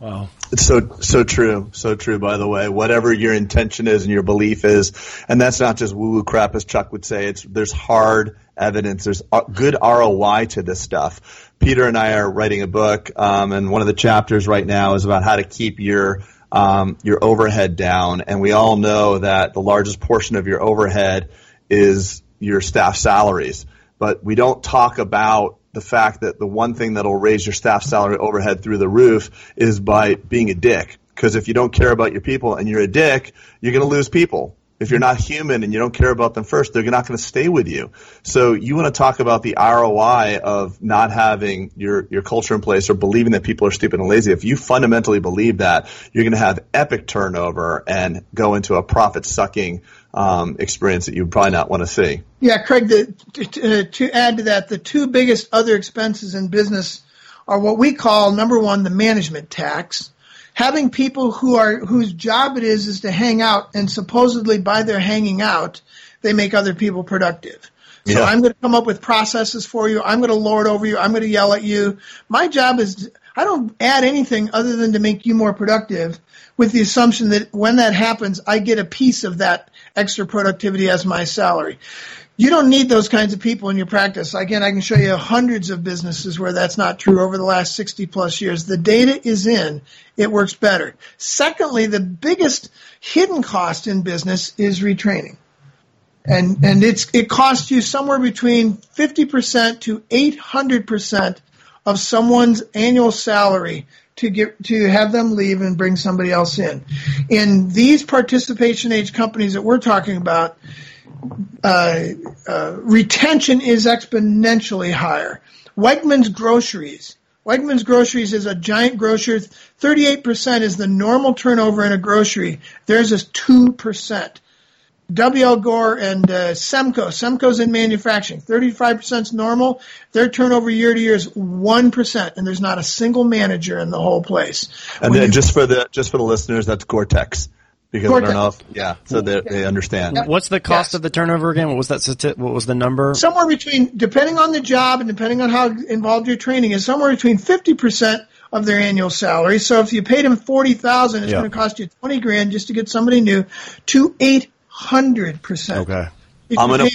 D: Wow.
C: It's so so true, so true. By the way, whatever your intention is and your belief is, and that's not just woo woo crap, as Chuck would say. It's there's hard evidence. There's good ROI to this stuff. Peter and I are writing a book, um, and one of the chapters right now is about how to keep your um, your overhead down. And we all know that the largest portion of your overhead is your staff salaries. But we don't talk about the fact that the one thing that'll raise your staff salary overhead through the roof is by being a dick. Because if you don't care about your people and you're a dick, you're going to lose people if you're not human and you don't care about them first, they're not going to stay with you. So you want to talk about the ROI of not having your, your culture in place or believing that people are stupid and lazy. If you fundamentally believe that, you're going to have epic turnover and go into a profit sucking um, experience that you probably not want to see.
E: Yeah, Craig, the, to, to add to that, the two biggest other expenses in business are what we call number one, the management tax having people who are whose job it is is to hang out and supposedly by their hanging out they make other people productive. So yeah. i'm going to come up with processes for you. I'm going to lord over you. I'm going to yell at you. My job is i don't add anything other than to make you more productive with the assumption that when that happens i get a piece of that extra productivity as my salary you don't need those kinds of people in your practice. Again, I can show you hundreds of businesses where that's not true over the last 60 plus years. The data is in, it works better. Secondly, the biggest hidden cost in business is retraining. And, and it's, it costs you somewhere between 50% to 800% of someone's annual salary to get to have them leave and bring somebody else in. In these participation age companies that we're talking about, uh, uh, retention is exponentially higher. Wegmans groceries. Wegmans groceries is a giant grocer. 38% is the normal turnover in a grocery. Theirs is 2%. WL Gore and uh, Semco. Semco's in manufacturing. 35% is normal. Their turnover year to year is 1%, and there's not a single manager in the whole place.
C: And then just for the just for the listeners, that's Gore-Tex because I don't know yeah, so they, they understand.
D: What's the cost yes. of the turnover again? What was that? What was the number?
E: Somewhere between, depending on the job and depending on how involved your training is, somewhere between fifty percent of their annual salary. So if you paid them forty thousand, it's yeah. going to cost you twenty grand just to get somebody new to eight hundred percent.
D: Okay.
C: I'm gonna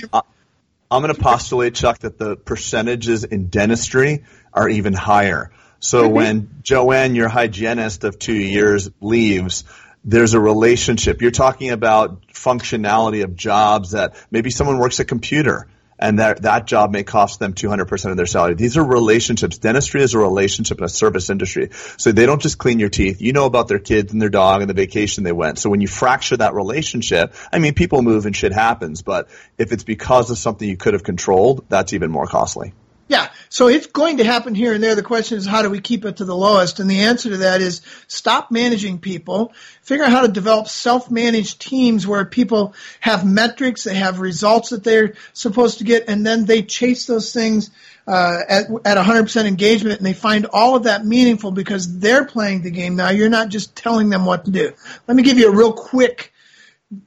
C: I'm gonna postulate Chuck that the percentages in dentistry are even higher. So when Joanne, your hygienist of two years, leaves there's a relationship. You're talking about functionality of jobs that maybe someone works a computer and that that job may cost them 200% of their salary. These are relationships. Dentistry is a relationship in a service industry. So they don't just clean your teeth. You know about their kids and their dog and the vacation they went. So when you fracture that relationship, I mean, people move and shit happens, but if it's because of something you could have controlled, that's even more costly.
E: Yeah, so it's going to happen here and there. The question is, how do we keep it to the lowest? And the answer to that is stop managing people, figure out how to develop self-managed teams where people have metrics, they have results that they're supposed to get, and then they chase those things uh, at, at 100% engagement, and they find all of that meaningful because they're playing the game now. You're not just telling them what to do. Let me give you a real quick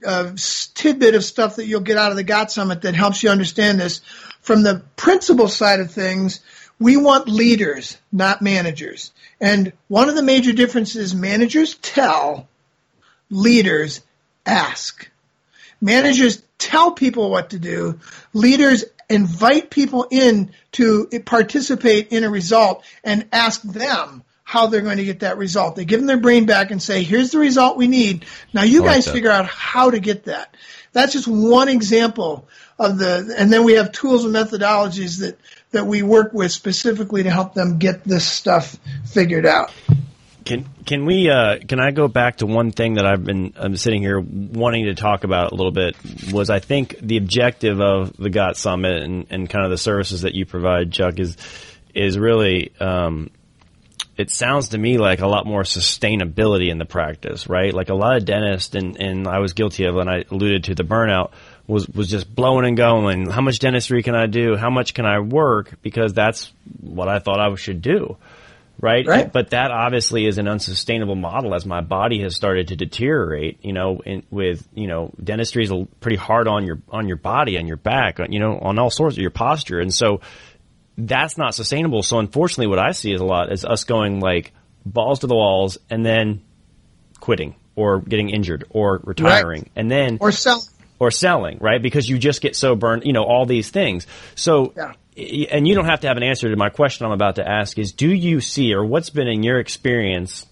E: uh, tidbit of stuff that you'll get out of the GOT Summit that helps you understand this. From the principal side of things, we want leaders, not managers. And one of the major differences managers tell, leaders ask. Managers tell people what to do. Leaders invite people in to participate in a result and ask them how they're going to get that result. They give them their brain back and say, here's the result we need. Now you guys figure out how to get that. That's just one example of the, and then we have tools and methodologies that, that we work with specifically to help them get this stuff figured out.
D: Can can we uh, can I go back to one thing that I've been I'm sitting here wanting to talk about a little bit was I think the objective of the GOT Summit and, and kind of the services that you provide, Chuck, is is really um, it sounds to me like a lot more sustainability in the practice, right? Like a lot of dentists and, and I was guilty of and I alluded to the burnout was was just blowing and going. How much dentistry can I do? How much can I work? Because that's what I thought I should do right?
E: Right.
D: But that obviously is an unsustainable model as my body has started to deteriorate. You know, in, with you know, dentistry is pretty hard on your on your body, on your back, uh, you know, on all sorts of your posture, and so that's not sustainable. So unfortunately, what I see is a lot is us going like balls to the walls and then quitting or getting injured or retiring
E: Right.
D: and then
E: or selling.
D: Or selling, right? Because you just get so burned, you know, all these things. So,
E: Yeah.
D: and you don't have to have an answer to my question I'm about to ask is do you see or what's been in your experience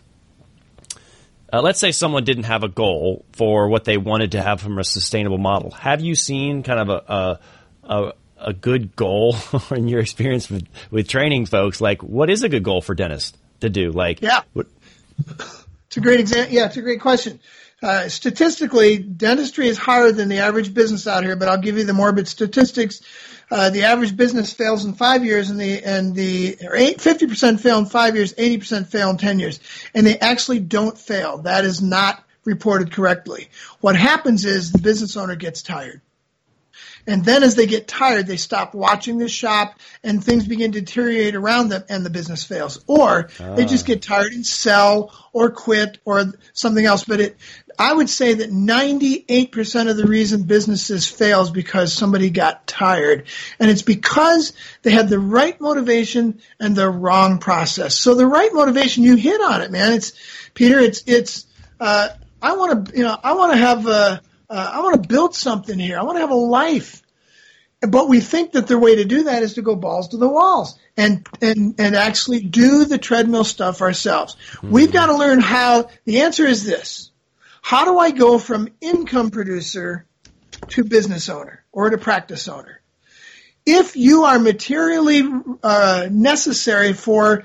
D: uh, let's say someone didn't have a goal for what they wanted to have from a sustainable model. Have you seen kind of a a, a, a good goal in your experience with, with training folks? Like, what is a good goal for dentists to do? Like,
E: Yeah.
D: what,
E: It's a great example. Yeah, it's a great question. Uh, statistically, dentistry is harder than the average business out here, but I'll give you the morbid statistics. Uh, the average business fails in five years, and the and the 50% fail in five years, 80% fail in 10 years, and they actually don't fail. That is not reported correctly. What happens is the business owner gets tired. And then as they get tired, they stop watching the shop and things begin to deteriorate around them and the business fails. Or they just get tired and sell or quit or something else. But it, I would say that 98% of the reason businesses fail is because somebody got tired. And it's because they had the right motivation and the wrong process. So the right motivation, you hit on it, man. It's, Peter, it's, it's, uh, I want to, you know, I want to have a, uh, I want to build something here. I want to have a life. But we think that the way to do that is to go balls to the walls and and and actually do the treadmill stuff ourselves. We've got to learn how. The answer is this: How do I go from income producer to business owner or to practice owner? If you are materially uh, necessary for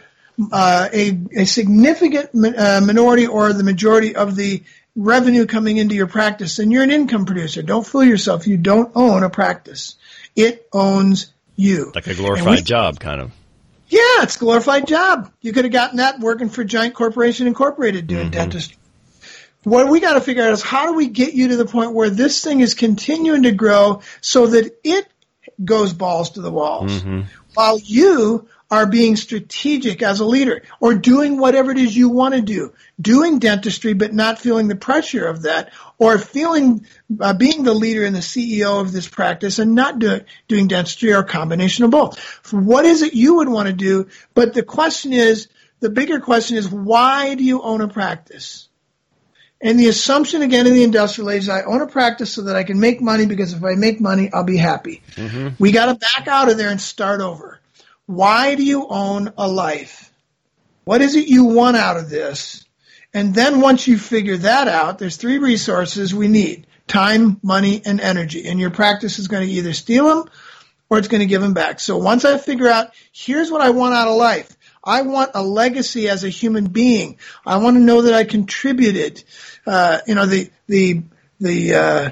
E: uh, a, a significant mi- uh, minority or the majority of the revenue coming into your practice, then you're an income producer. Don't fool yourself. You don't own a practice. It owns you.
D: like a glorified
E: we-
D: job, kind of.
E: yeah, it's a glorified job. You could have gotten that working for Giant Corporation Incorporated doing dentistry. What we got to figure out is how do we get you to the point where this thing is continuing to grow so that it goes balls to the walls while you are being strategic as a leader or doing whatever it is you want to do, doing dentistry but not feeling the pressure of that or feeling uh, being the leader and the CEO of this practice and not do, doing dentistry or a combination of both. What is it you would want to do? But the question is, the bigger question is, why do you own a practice? And the assumption again in the industrial age is I own a practice so that I can make money because if I make money, I'll be happy. Mm-hmm. We got to back out of there and start over. Why do you own a life? What is it you want out of this? And then once you figure that out, there's three resources we need time, money, and energy. And your practice is going to either steal them or it's going to give them back. So once I figure out, here's what I want out of life. I want a legacy as a human being. I want to know that I contributed. Uh, you know, the, the, the, uh,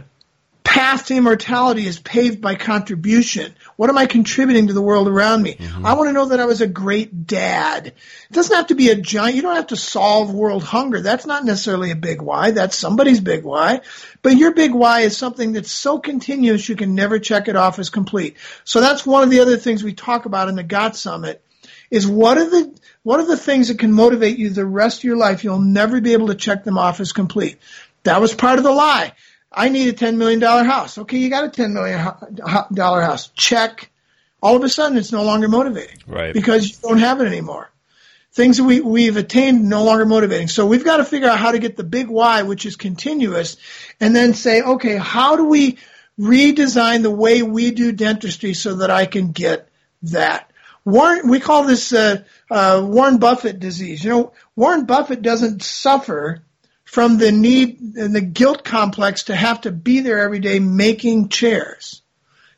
E: path to immortality is paved by contribution. What am I contributing to the world around me? I want to know that I was a great dad. It doesn't have to be a giant, you don't have to solve world hunger. That's not necessarily a big why. That's somebody's big why. But your big why is something that's so continuous you can never check it off as complete. So that's one of the other things we talk about in the GOT Summit is what are the what are the things that can motivate you the rest of your life? You'll never be able to check them off as complete. That was part of the lie. I need a $10 million house. Okay, you got a $10 million house. Check. All of a sudden, it's no longer motivating.
D: Right.
E: Because you don't have it anymore. Things that we, we've attained no longer motivating. So we've got to figure out how to get the big why, which is continuous, and then say, okay, how do we redesign the way we do dentistry so that I can get that? Warren, we call this uh, uh, Warren Buffett disease. You know, Warren Buffett doesn't suffer from the need and the guilt complex to have to be there every day making chairs.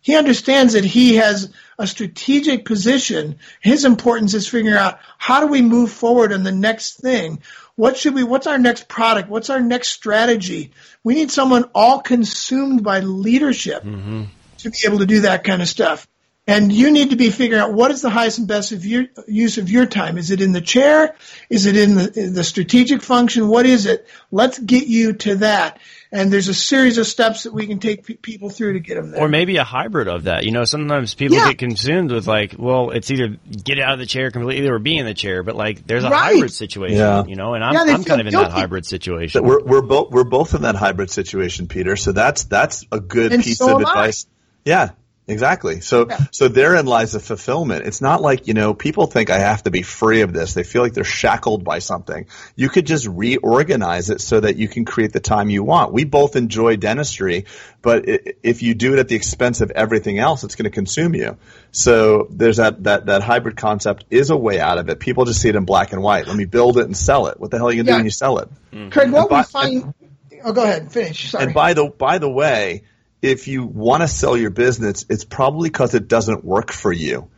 E: He understands that he has a strategic position. His importance is figuring out how do we move forward on the next thing What should we, what's our next product? What's our next strategy? We need someone all consumed by leadership mm-hmm. to be able to do that kind of stuff. And you need to be figuring out what is the highest and best of your, use of your time. Is it in the chair? Is it in the, in the strategic function? What is it? Let's get you to that and there's a series of steps that we can take p- people through to get them there.
D: Or maybe a hybrid of that. You know, sometimes people yeah. get consumed with like, well, it's either get out of the chair completely or be in the chair, but like there's a right. hybrid situation, yeah. you know, and I'm, yeah, I'm kind of in that hybrid situation.
C: We're, we're both, we're both in that hybrid situation, Peter. So that's, that's a good and piece so of advice. I. Yeah, Exactly. So yeah. so therein lies the fulfillment. It's not like, you know, people think I have to be free of this. They feel like they're shackled by something. You could just reorganize it so that you can create the time you want. We both enjoy dentistry, but if you do it at the expense of everything else, it's going to consume you. So there's that, that, that hybrid concept is a way out of it. People just see it in black and white. Let me build it and sell it. What the hell are you going to yeah. do when you sell it?
E: Mm-hmm. Craig, what by, we find, and, oh, go ahead, and finish. Sorry.
C: And by the, by the way, if you want to sell your business, it's probably because it doesn't work for you.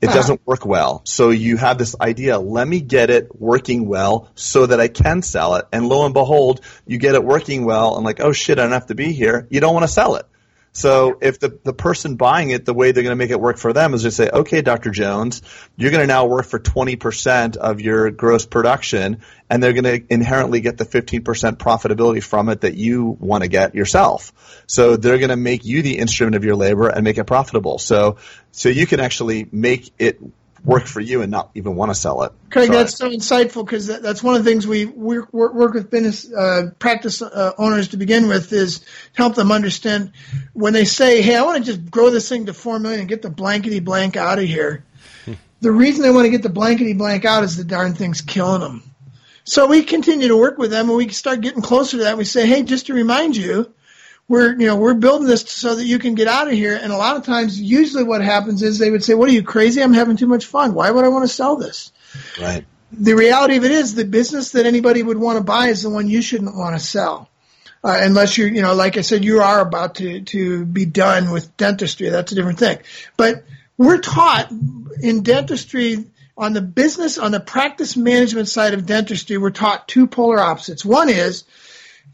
C: It uh doesn't work well. So you have this idea, let me get it working well so that I can sell it. And lo and behold, you get it working well and like, oh shit, I don't have to be here. You don't want to sell it. So if the, the person buying it, the way they're going to make it work for them is to say, okay, Dr. Jones, you're going to now work for 20% of your gross production, and they're going to inherently get the 15% profitability from it that you want to get yourself. So they're going to make you the instrument of your labor and make it profitable. So, so you can actually make it work for you and not even want to sell it.
E: Craig, Sorry. that's so insightful because that, that's one of the things we work, work with business uh, practice uh, owners to begin with is help them understand when they say, "Hey, I want to just grow this thing to four million and get the blankety blank out of here." the reason they want to get the blankety blank out is the darn thing's killing them. So we continue to work with them, and we start getting closer to that. We say, "Hey, just to remind you." We're you know we're building this so that you can get out of here. And a lot of times usually what happens is they would say what are you crazy? I'm having too much fun. Why would i want to sell this?
C: Right.
E: The reality of it is the business that anybody would want to buy is the one you shouldn't want to sell uh, unless you're you know like i said you are about to to be done with dentistry. That's a different thing. But we're taught in dentistry on the business on the practice management side of dentistry we're taught two polar opposites. One is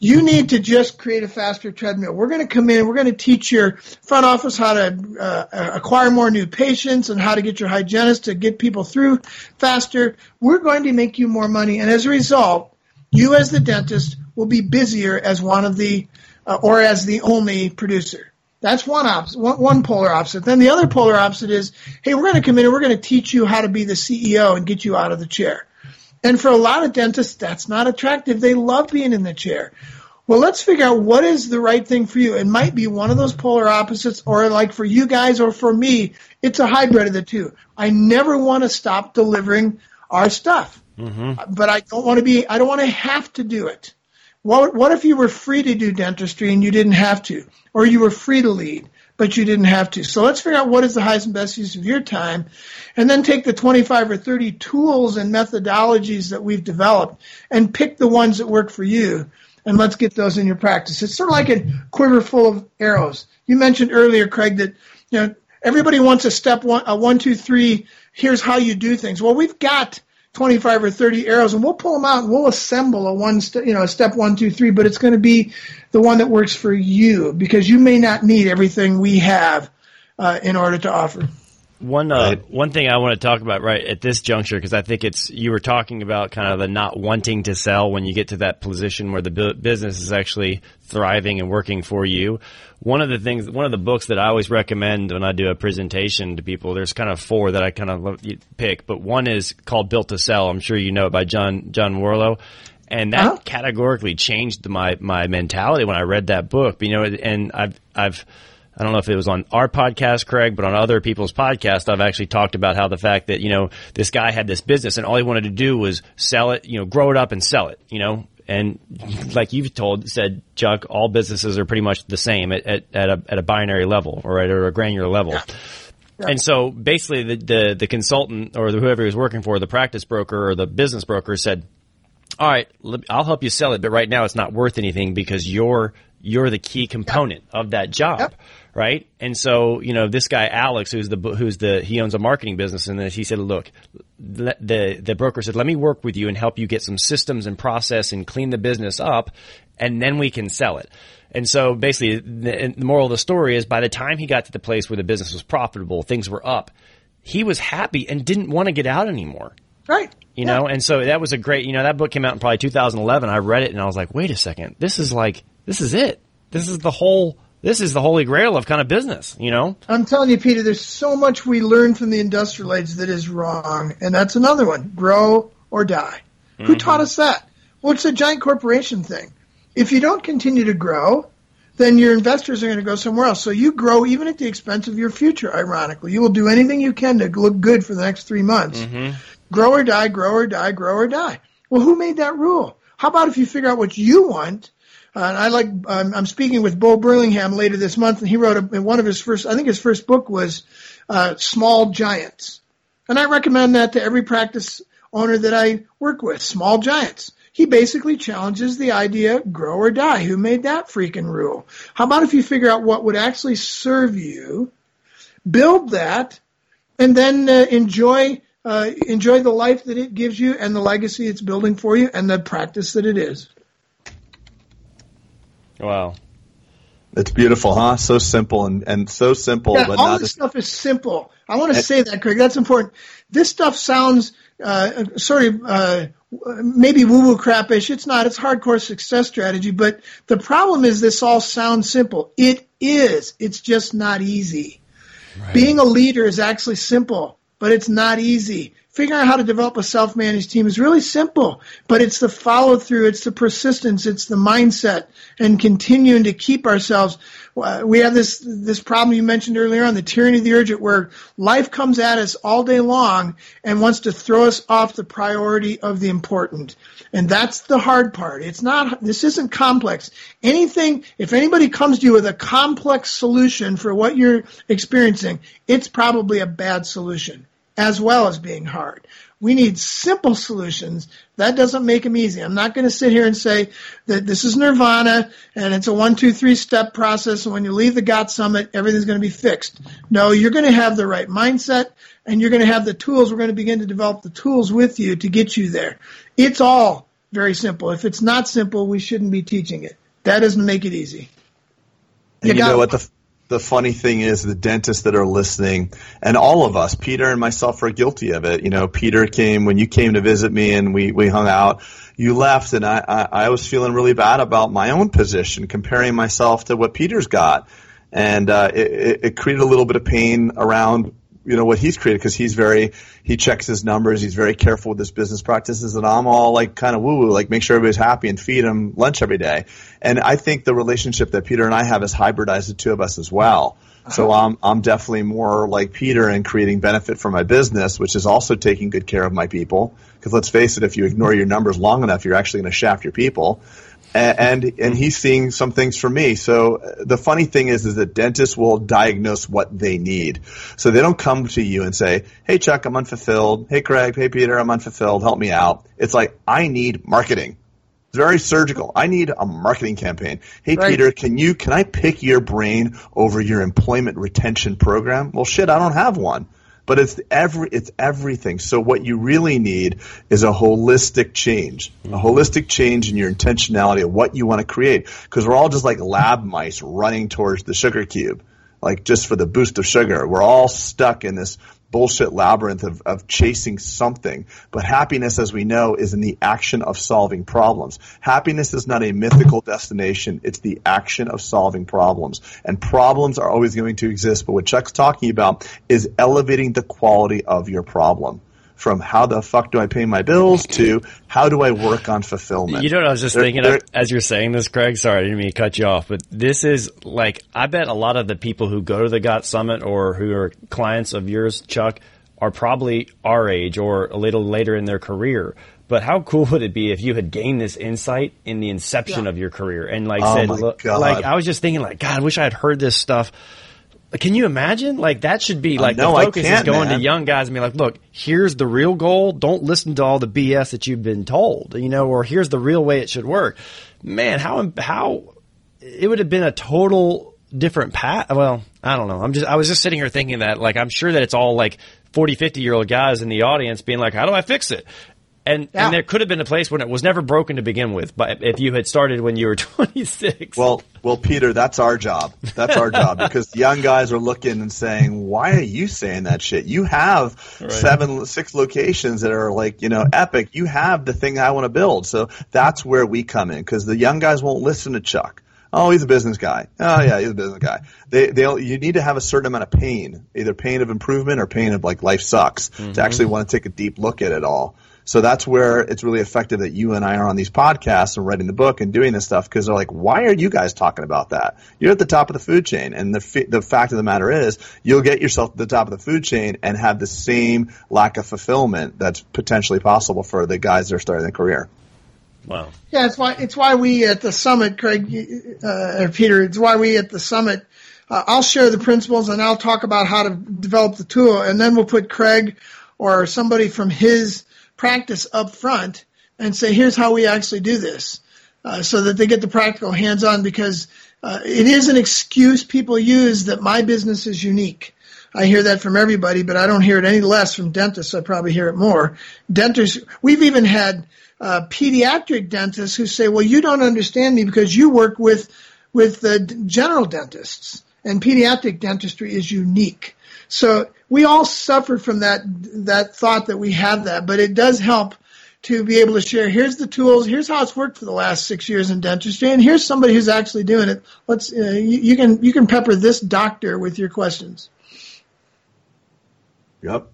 E: you need to just create a faster treadmill. We're going to come in, we're going to teach your front office how to uh, acquire more new patients and how to get your hygienist to get people through faster. We're going to make you more money. And as a result, you as the dentist will be busier as one of the, uh, or as the only producer. That's one opposite, one, one polar opposite. Then the other polar opposite is, hey, we're going to come in and we're going to teach you how to be the CEO and get you out of the chair. And for a lot of dentists, that's not attractive. They love being in the chair. Well, let's figure out what is the right thing for you. It might be one of those polar opposites, or like for you guys or for me, it's a hybrid of the two. I never want to stop delivering our stuff, mm-hmm. but I don't want to be, I don't want to have to do it. What, what if you were free to do dentistry and you didn't have to, or you were free to lead? But you didn't have to. So let's figure out what is the highest and best use of your time, and then take the 25 or 30 tools and methodologies that we've developed and pick the ones that work for you, and let's get those in your practice. It's sort of like a quiver full of arrows. You mentioned earlier, Craig, that you know everybody wants a step one, a one, two, three. Here's how you do things. Well, we've got 25 or 30 arrows and we'll pull them out and we'll assemble a one, st- you know, a step one, two, three, but it's going to be the one that works for you because you may not need everything we have uh, in order to offer.
D: One uh, right. one thing I want to talk about right at this juncture because I think it's you were talking about kind of the not wanting to sell when you get to that position where the bu- business is actually thriving and working for you. One of the things, one of the books that I always recommend when I do a presentation to people, there's kind of four that I kind of pick, but one is called Built to Sell. I'm sure you know it by John John Warrillow, and that uh-huh. categorically changed my my mentality when I read that book. You know, and I've I've I don't know if it was on our podcast, Craig, but on other people's podcasts, I've actually talked about how the fact that, you know, this guy had this business and all he wanted to do was sell it, you know, grow it up and sell it, you know, and like you've told, said, Chuck, all businesses are pretty much the same at, at, at a, at a binary level or at a granular level. Yeah. Yeah. And so basically the, the, the consultant or whoever he was working for, the practice broker or the business broker said, all right, I'll help you sell it, but right now it's not worth anything because you're you're the key component of that job.
E: Yep.
D: Right. And so, you know, this guy, Alex, who's the, who's the, he owns a marketing business and then he said, look, the, the broker said, let me work with you and help you get some systems and process and clean the business up and then we can sell it. And so basically the, the moral of the story is by the time he got to the place where the business was profitable, things were up, he was happy and didn't want to get out anymore.
E: Right.
D: You yeah. know, and so that was a great, you know, that book came out in probably 2011. I read it and I was like, wait a second, this is like, this is it. This is the whole, this is the holy grail of kind of business, you know?
E: I'm telling you, Peter, there's so much we learn from the industrial age that is wrong. And that's another one grow or die. Mm-hmm. Who taught us that? Well, it's a giant corporation thing. If you don't continue to grow, then your investors are going to go somewhere else. So you grow even at the expense of your future, ironically. You will do anything you can to look good for the next three months. Mm-hmm. Grow or die, grow or die, grow or die. Well, who made that rule? How about if you figure out what you want uh, I like, I'm speaking with Bo Burlingham later this month, and he wrote a, one of his first, I think his first book was uh, Small Giants. And I recommend that to every practice owner that I work with, Small Giants. He basically challenges the idea, grow or die. Who made that freaking rule? How about if you figure out what would actually serve you, build that, and then uh, enjoy uh, enjoy the life that it gives you and the legacy it's building for you and the practice that it is.
D: Wow.
C: It's beautiful, huh? So simple and, and so simple,
E: yeah,
C: but
E: all
C: not
E: this stuff is simple. I want to say that, Craig. That's important. This stuff sounds uh, sort of uh, maybe woo-woo crapish. It's not. It's hardcore success strategy. But the problem is, this all sounds simple. It is. It's just not easy. Right. Being a leader is actually simple, but it's not easy figuring out how to develop a self-managed team is really simple, but it's the follow through, it's the persistence, it's the mindset, and continuing to keep ourselves. Uh, we have this this problem you mentioned earlier on the tyranny of the urgent, where life comes at us all day long and wants to throw us off the priority of the important, and that's the hard part. It's not. This isn't complex. Anything. If anybody comes to you with a complex solution for what you're experiencing, it's probably a bad solution as well as being hard. We need simple solutions. That doesn't make them easy. I'm not going to sit here and say that this is nirvana and it's a one, two, three step process. And when you leave the GOT summit, everything's going to be fixed. No, you're going to have the right mindset and you're going to have the tools. We're going to begin to develop the tools with you to get you there. It's all very simple. If it's not simple, we shouldn't be teaching it. That doesn't make it easy.
C: You, you know what the the funny thing is the dentists that are listening and all of us peter and myself are guilty of it. You know peter came when you came to visit me and we, we hung out you left and I, I, I was feeling really bad about my own position comparing myself to what peter's got. And uh, it, it created a little bit of pain around you know what he's created because he's very he checks his numbers he's very careful with his business practices and i'm all like kind of woo woo like make sure everybody's happy and feed them lunch every day. And i think the relationship that peter and i have has hybridized the two of us as well. Uh-huh. So I'm I'm definitely more like Peter in creating benefit for my business, which is also taking good care of my people. Because let's face it, if you ignore your numbers long enough, you're actually going to shaft your people and and he's seeing some things for me. So uh, the funny thing is, is that dentists will diagnose what they need. So they don't come to you and say, "Hey Chuck, I'm unfulfilled. Hey Craig, hey Peter, I'm unfulfilled. Help me out." It's like I need marketing. It's very surgical. I need a marketing campaign. Hey right. Peter, can you can I pick your brain over your employment retention program? Well, shit, I don't have one but it's every it's everything. So what you really need is a holistic change, a mm-hmm. holistic change in your intentionality of what you want to create. Because we're all just like lab mice running towards the sugar cube, like just for the boost of sugar. We're all stuck in this bullshit labyrinth of, of chasing something. But happiness, as we know, is in the action of solving problems. Happiness is not a mythical destination. It's the action of solving problems. And problems are always going to exist. But what Chuck's talking about is elevating the quality of your problem from how the fuck do I pay my bills to how do I work on fulfillment.
D: You know what I was just they're, thinking they're, of, as you're saying this, Craig? Sorry, I didn't mean to cut you off, but this is like I bet a lot of the people who go to the GOT Summit or who are clients of yours, Chuck, are probably our age or a little later in their career. But how cool would it be if you had gained this insight in the inception yeah. of your career and like oh said, look, like I was just thinking, like God, I wish I had heard this stuff can you imagine? Like that should be like
C: uh,
D: no, the focus
C: is
D: going
C: man.
D: to young guys and be like, look, here's the real goal. Don't listen to all the BS that you've been told, you know, or here's the real way it should work. Man, how how it would have been a total different path. Well, I don't know. I'm just I was just sitting here thinking that like I'm sure that it's all like 40, 50 year old guys in the audience being like, how do I fix it? And, yeah. and there could have been a place when it was never broken to begin with, but if you had started when you were 26.
C: Well, well, Peter, that's our job. That's our job because young guys are looking and saying, "Why are you saying that shit? You have right. seven, six locations that are like, you know, epic. You have the thing I want to build." So that's where we come in because the young guys won't listen to Chuck. Oh, he's a business guy. Oh, yeah, he's a business guy. They, they, you need to have a certain amount of pain, either pain of improvement or pain of like life sucks, mm-hmm. to actually want to take a deep look at it all. So that's where it's really effective that you and I are on these podcasts and writing the book and doing this stuff because they're like, why are you guys talking about that? You're at the top of the food chain. And the, the fact of the matter is you'll get yourself to the top of the food chain and have the same lack of fulfillment that's potentially possible for the guys that are starting their career.
D: Wow.
E: Yeah, it's why it's why we at the summit, Craig, uh, Peter. It's why we at the summit. Uh, I'll share the principles and I'll talk about how to develop the tool, and then we'll put Craig or somebody from his practice up front and say, here's how we actually do this, uh, so that they get the practical hands-on because uh, it is an excuse people use that my business is unique. I hear that from everybody, but I don't hear it any less from dentists. I probably hear it more. Dentists, we've even had uh, pediatric dentists who say, "Well, you don't understand me because you work with with the general dentists, and pediatric dentistry is unique." So we all suffer from that that thought that we have that, but it does help to be able to share. Here's the tools. Here's how it's worked for the last six years in dentistry, and here's somebody who's actually doing it. Let's uh, you, you, can you can pepper this doctor with your questions.
C: Yep.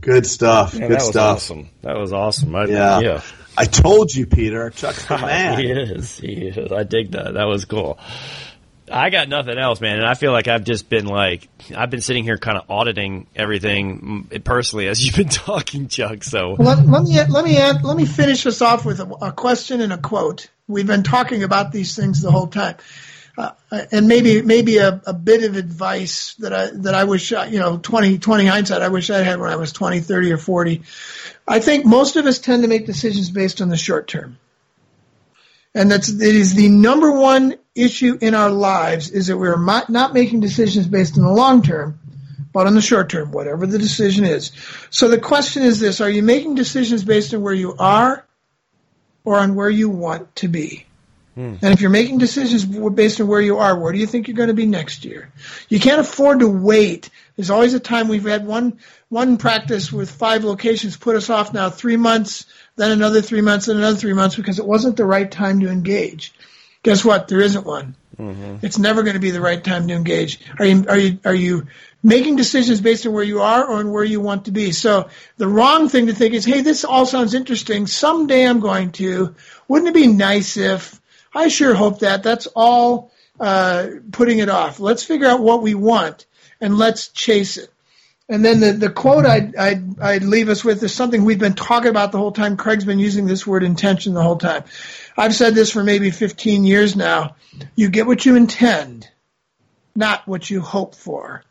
C: Good stuff.
D: Man,
C: Good
D: that
C: stuff.
D: Awesome. That was awesome. I,
C: yeah. yeah. I told you, Peter. Chuck's the man.
D: he is. He is. I dig that. That was cool. I got nothing else, man, and I feel like I've just been like I've been sitting here kind of auditing everything mm, personally as you've been talking, Chuck. So
E: let, let me let me add, let me finish this off with a, a, question and a quote. We've been talking about these things the whole time, uh, uh and maybe maybe a, a, bit of advice that I that I wish uh, you know 20, 20 hindsight I wish I had when I was 20, 30, or forty. I think most of us tend to make decisions based on the short term and that's it is the number one issue in our lives is that we're not making decisions based on the long term, but on the short term, whatever the decision is. So the question is this: Are you making decisions based on where you are, or on where you want to be? Hmm. And if you're making decisions based on where you are, where do you think you're going to be next year? You can't afford to wait. There's always a time we've had one one practice with five locations put us off now three months then another three months, and another three months because it wasn't the right time to engage. Guess what? There isn't one. Mm-hmm. It's never going to be the right time to engage. Are you are you are you making decisions based on where you are or on where you want to be? So the wrong thing to think is, hey, this all sounds interesting. Someday I'm going to. Wouldn't it be nice if? I sure hope that. That's all uh, putting it off. Let's figure out what we want and let's chase it. And then the, the quote I'd, I'd, I'd leave us with is something we've been talking about the whole time. Craig's been using this word intention the whole time. I've said this for maybe 15 years now. You get what you intend, not what you hope for.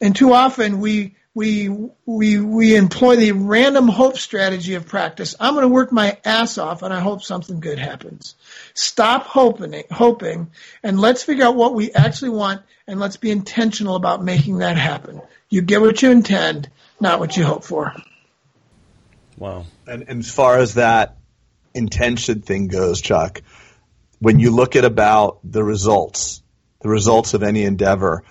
E: And too often we, we, we, we employ the random hope strategy of practice. I'm going to work my ass off and I hope something good happens. Stop hoping, hoping and let's figure out what we actually want and let's be intentional about making that happen. You get what you intend, not what you hope for.
D: Wow.
C: And, and as far as that intention thing goes, Chuck, when you look at about the results, the results of any endeavor,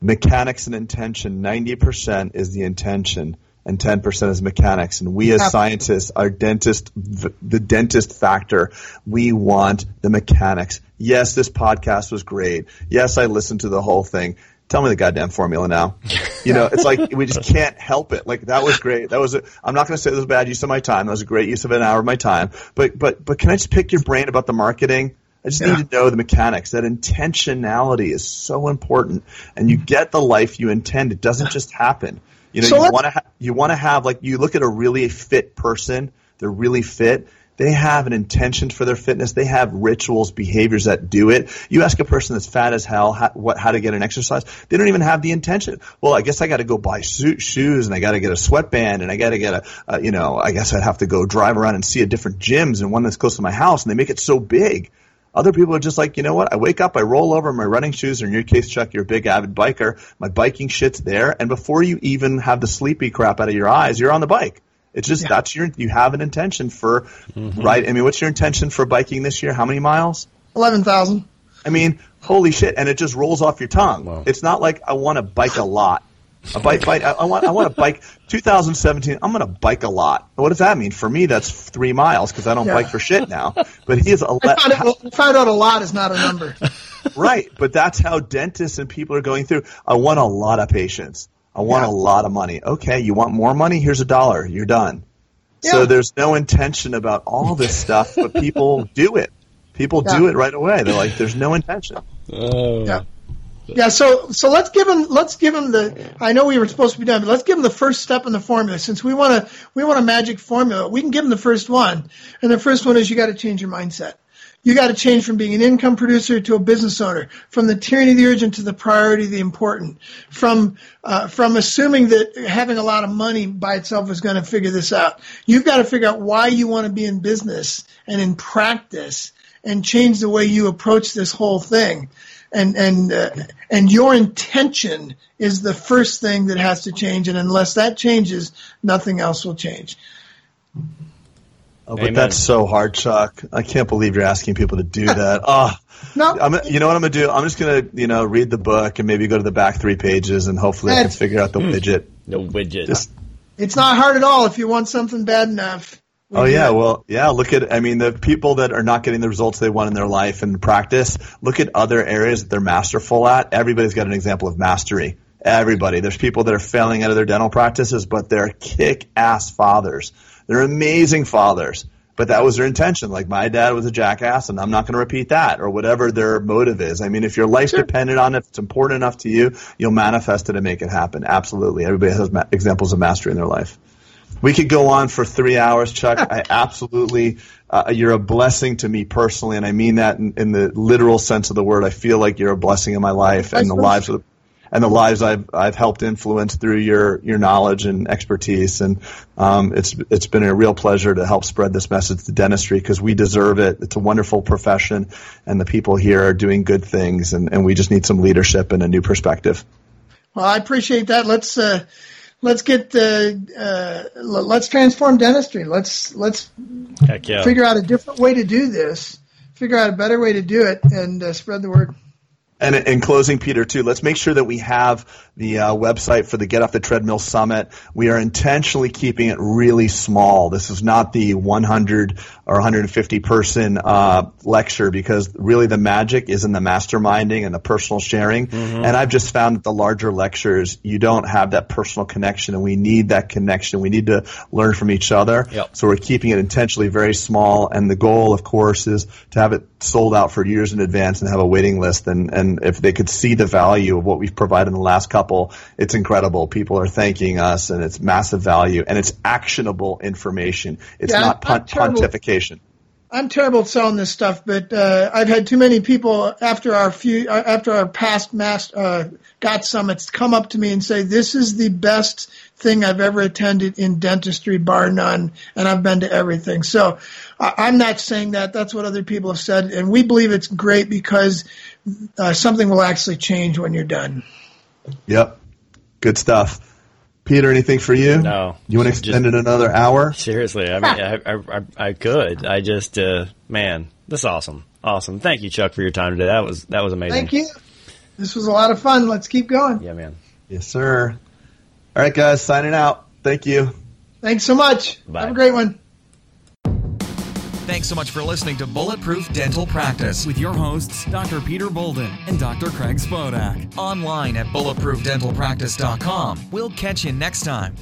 C: mechanics and intention, 90% is the intention and 10% is mechanics. And we as scientists, our dentist, the dentist factor, we want the mechanics. Yes, this podcast was great. Yes, I listened to the whole thing tell me the goddamn formula now. You know, it's like we just can't help it. Like that was great. That was a, I'm not going to say this was a bad use of my time. That was a great use of an hour of my time. But but but can I just pick your brain about the marketing? I just yeah. need to know the mechanics. That intentionality is so important, and you get the life you intend. It doesn't just happen. You know, so you want to ha- you want to have like you look at a really fit person. They're really fit they have an intention for their fitness. They have rituals, behaviors that do it. You ask a person that's fat as hell how, what, how to get an exercise. They don't even have the intention. Well, I guess I got to go buy suit, shoes and I got to get a sweatband and I got to get a, you know, I guess I'd have to go drive around and see a different gyms and one that's close to my house and they make it so big. Other people are just like, you know what? I wake up, I roll over my running shoes, or in your case, Chuck, you're a big avid biker. My biking shit's there, and before you even have the sleepy crap out of your eyes, you're on the bike. It's just that's your you have an intention for mm-hmm. right. I mean, what's your intention for biking this year? How many miles?
E: Eleven thousand.
C: I mean, holy shit! And it just rolls off your tongue. It's not like I want to bike a lot. A bike, bike. I, I want. I want to bike. 2017. I'm going to bike a lot. What does that mean? For me, that's three miles because I don't
E: Yeah.
C: bike for shit now. But he is a.
E: I found, out, I found out a lot is not a number.
C: right. But that's how dentists and people are going through. I want a lot of patients. I want
E: Yeah.
C: a lot of money. Okay, you want more money? Here's a dollar. You're done. So there's no intention about all this stuff, but people do it. People do it right away. They're like, there's no intention.
D: Oh.
E: Yeah. Yeah, so so let's give him let's give him the I know we were supposed to be done, but let's give him the first step in the formula. Since we want to we want a magic formula, we can give him the first one. And the first one is you got to change your mindset. You got to change from being an income producer to a business owner, from the tyranny of the urgent to the priority of the important, from uh, from assuming that having a lot of money by itself is going to figure this out. You've got to figure out why you want to be in business and in practice and change the way you approach this whole thing. And and uh, and your intention is the first thing that has to change. And unless that changes, nothing else will change.
C: Oh, but
D: Amen.
C: that's so hard, Chuck. I can't believe you're asking people to do that. Oh,
E: No,
C: I'm, you know what I'm gonna do? I'm just gonna, you know, read the book and maybe go to the back three pages and hopefully I can figure out the hmm. widget.
D: No widget.
C: Just
E: it's not hard at all if you want something bad enough. we
C: Oh yeah,
E: it.
C: well, yeah. Look at, I mean, the people that are not getting the results they want in their life and practice. Look at other areas that they're masterful at. Everybody's got an example of mastery. Everybody. There's people that are failing out of their dental practices, but they're kick-ass fathers. They're amazing fathers. But that was their intention. Like my dad was a jackass, and I'm not going to repeat that, or whatever their motive is. I mean, if your life's dependent on it, if it's important enough to you, you'll manifest it and make it happen. Absolutely. Everybody has ma- examples of mastery in their life. We could go on for three hours, Chuck. I absolutely, uh, you're a blessing to me personally, and I mean that in, in the literal sense of the word. I feel like you're a blessing in my life and the lives of, and the lives I've I've helped influence through your your knowledge and expertise. And um, it's it's been a real pleasure to help spread this message to dentistry because we deserve it. It's a wonderful profession, and the people here are doing good things, and, and we just need some leadership and a new perspective.
E: Well, I appreciate that. Let's uh, let's get uh, uh, let's transform dentistry. Let's let's
D: Heck yeah.
E: figure out a different way to do this. Figure out a better way to do it and uh, spread the word.
C: And in closing, Peter, too, let's make sure that we have the uh, website for the Get Off the Treadmill Summit. We are intentionally keeping it really small. This is not the 100 or 150 person uh, lecture because really the magic is in the masterminding and the personal sharing. And I've just found that the larger lectures, you don't have that personal connection, and we need that connection. We need to learn from each other.
D: Yep.
C: So we're keeping it intentionally very small, and the goal, of course, is to have it sold out for years in advance and have a waiting list. And, and if they could see the value of what we've provided in the last couple, it's incredible. People are thanking us, and it's massive value, and it's actionable information. It's
E: Yeah,
C: not
E: terrible.
C: pontification.
E: I'm terrible at selling this stuff, but uh, I've had too many people after our few uh, after our past mass uh, got summits come up to me and say this is the best thing I've ever attended in dentistry, bar none, and I've been to everything. So I I'm not saying that. That's what other people have said, and we believe it's great because uh, something will actually change when you're done.
C: Yep. Good stuff. Peter, anything for you?
D: No.
C: You want to
D: Just-
C: extend it another hour?
D: Seriously, I mean, I, I, I, I could. I just, uh, man, this is awesome. Awesome. Thank you, Chuck, for your time today. That was, that was amazing.
E: Thank you. This was a lot of fun. Let's keep going.
D: Yeah, man.
C: Yes, sir. All right, guys, signing out. Thank you.
E: Thanks so much.
D: Bye.
E: Have a great one.
A: Thanks so much for listening to Bulletproof Dental Practice.
B: With your hosts, Dr. Peter Boulden and Dr. Craig Spodak.
A: Online at bulletproofdentalpractice.com. We'll catch you next time.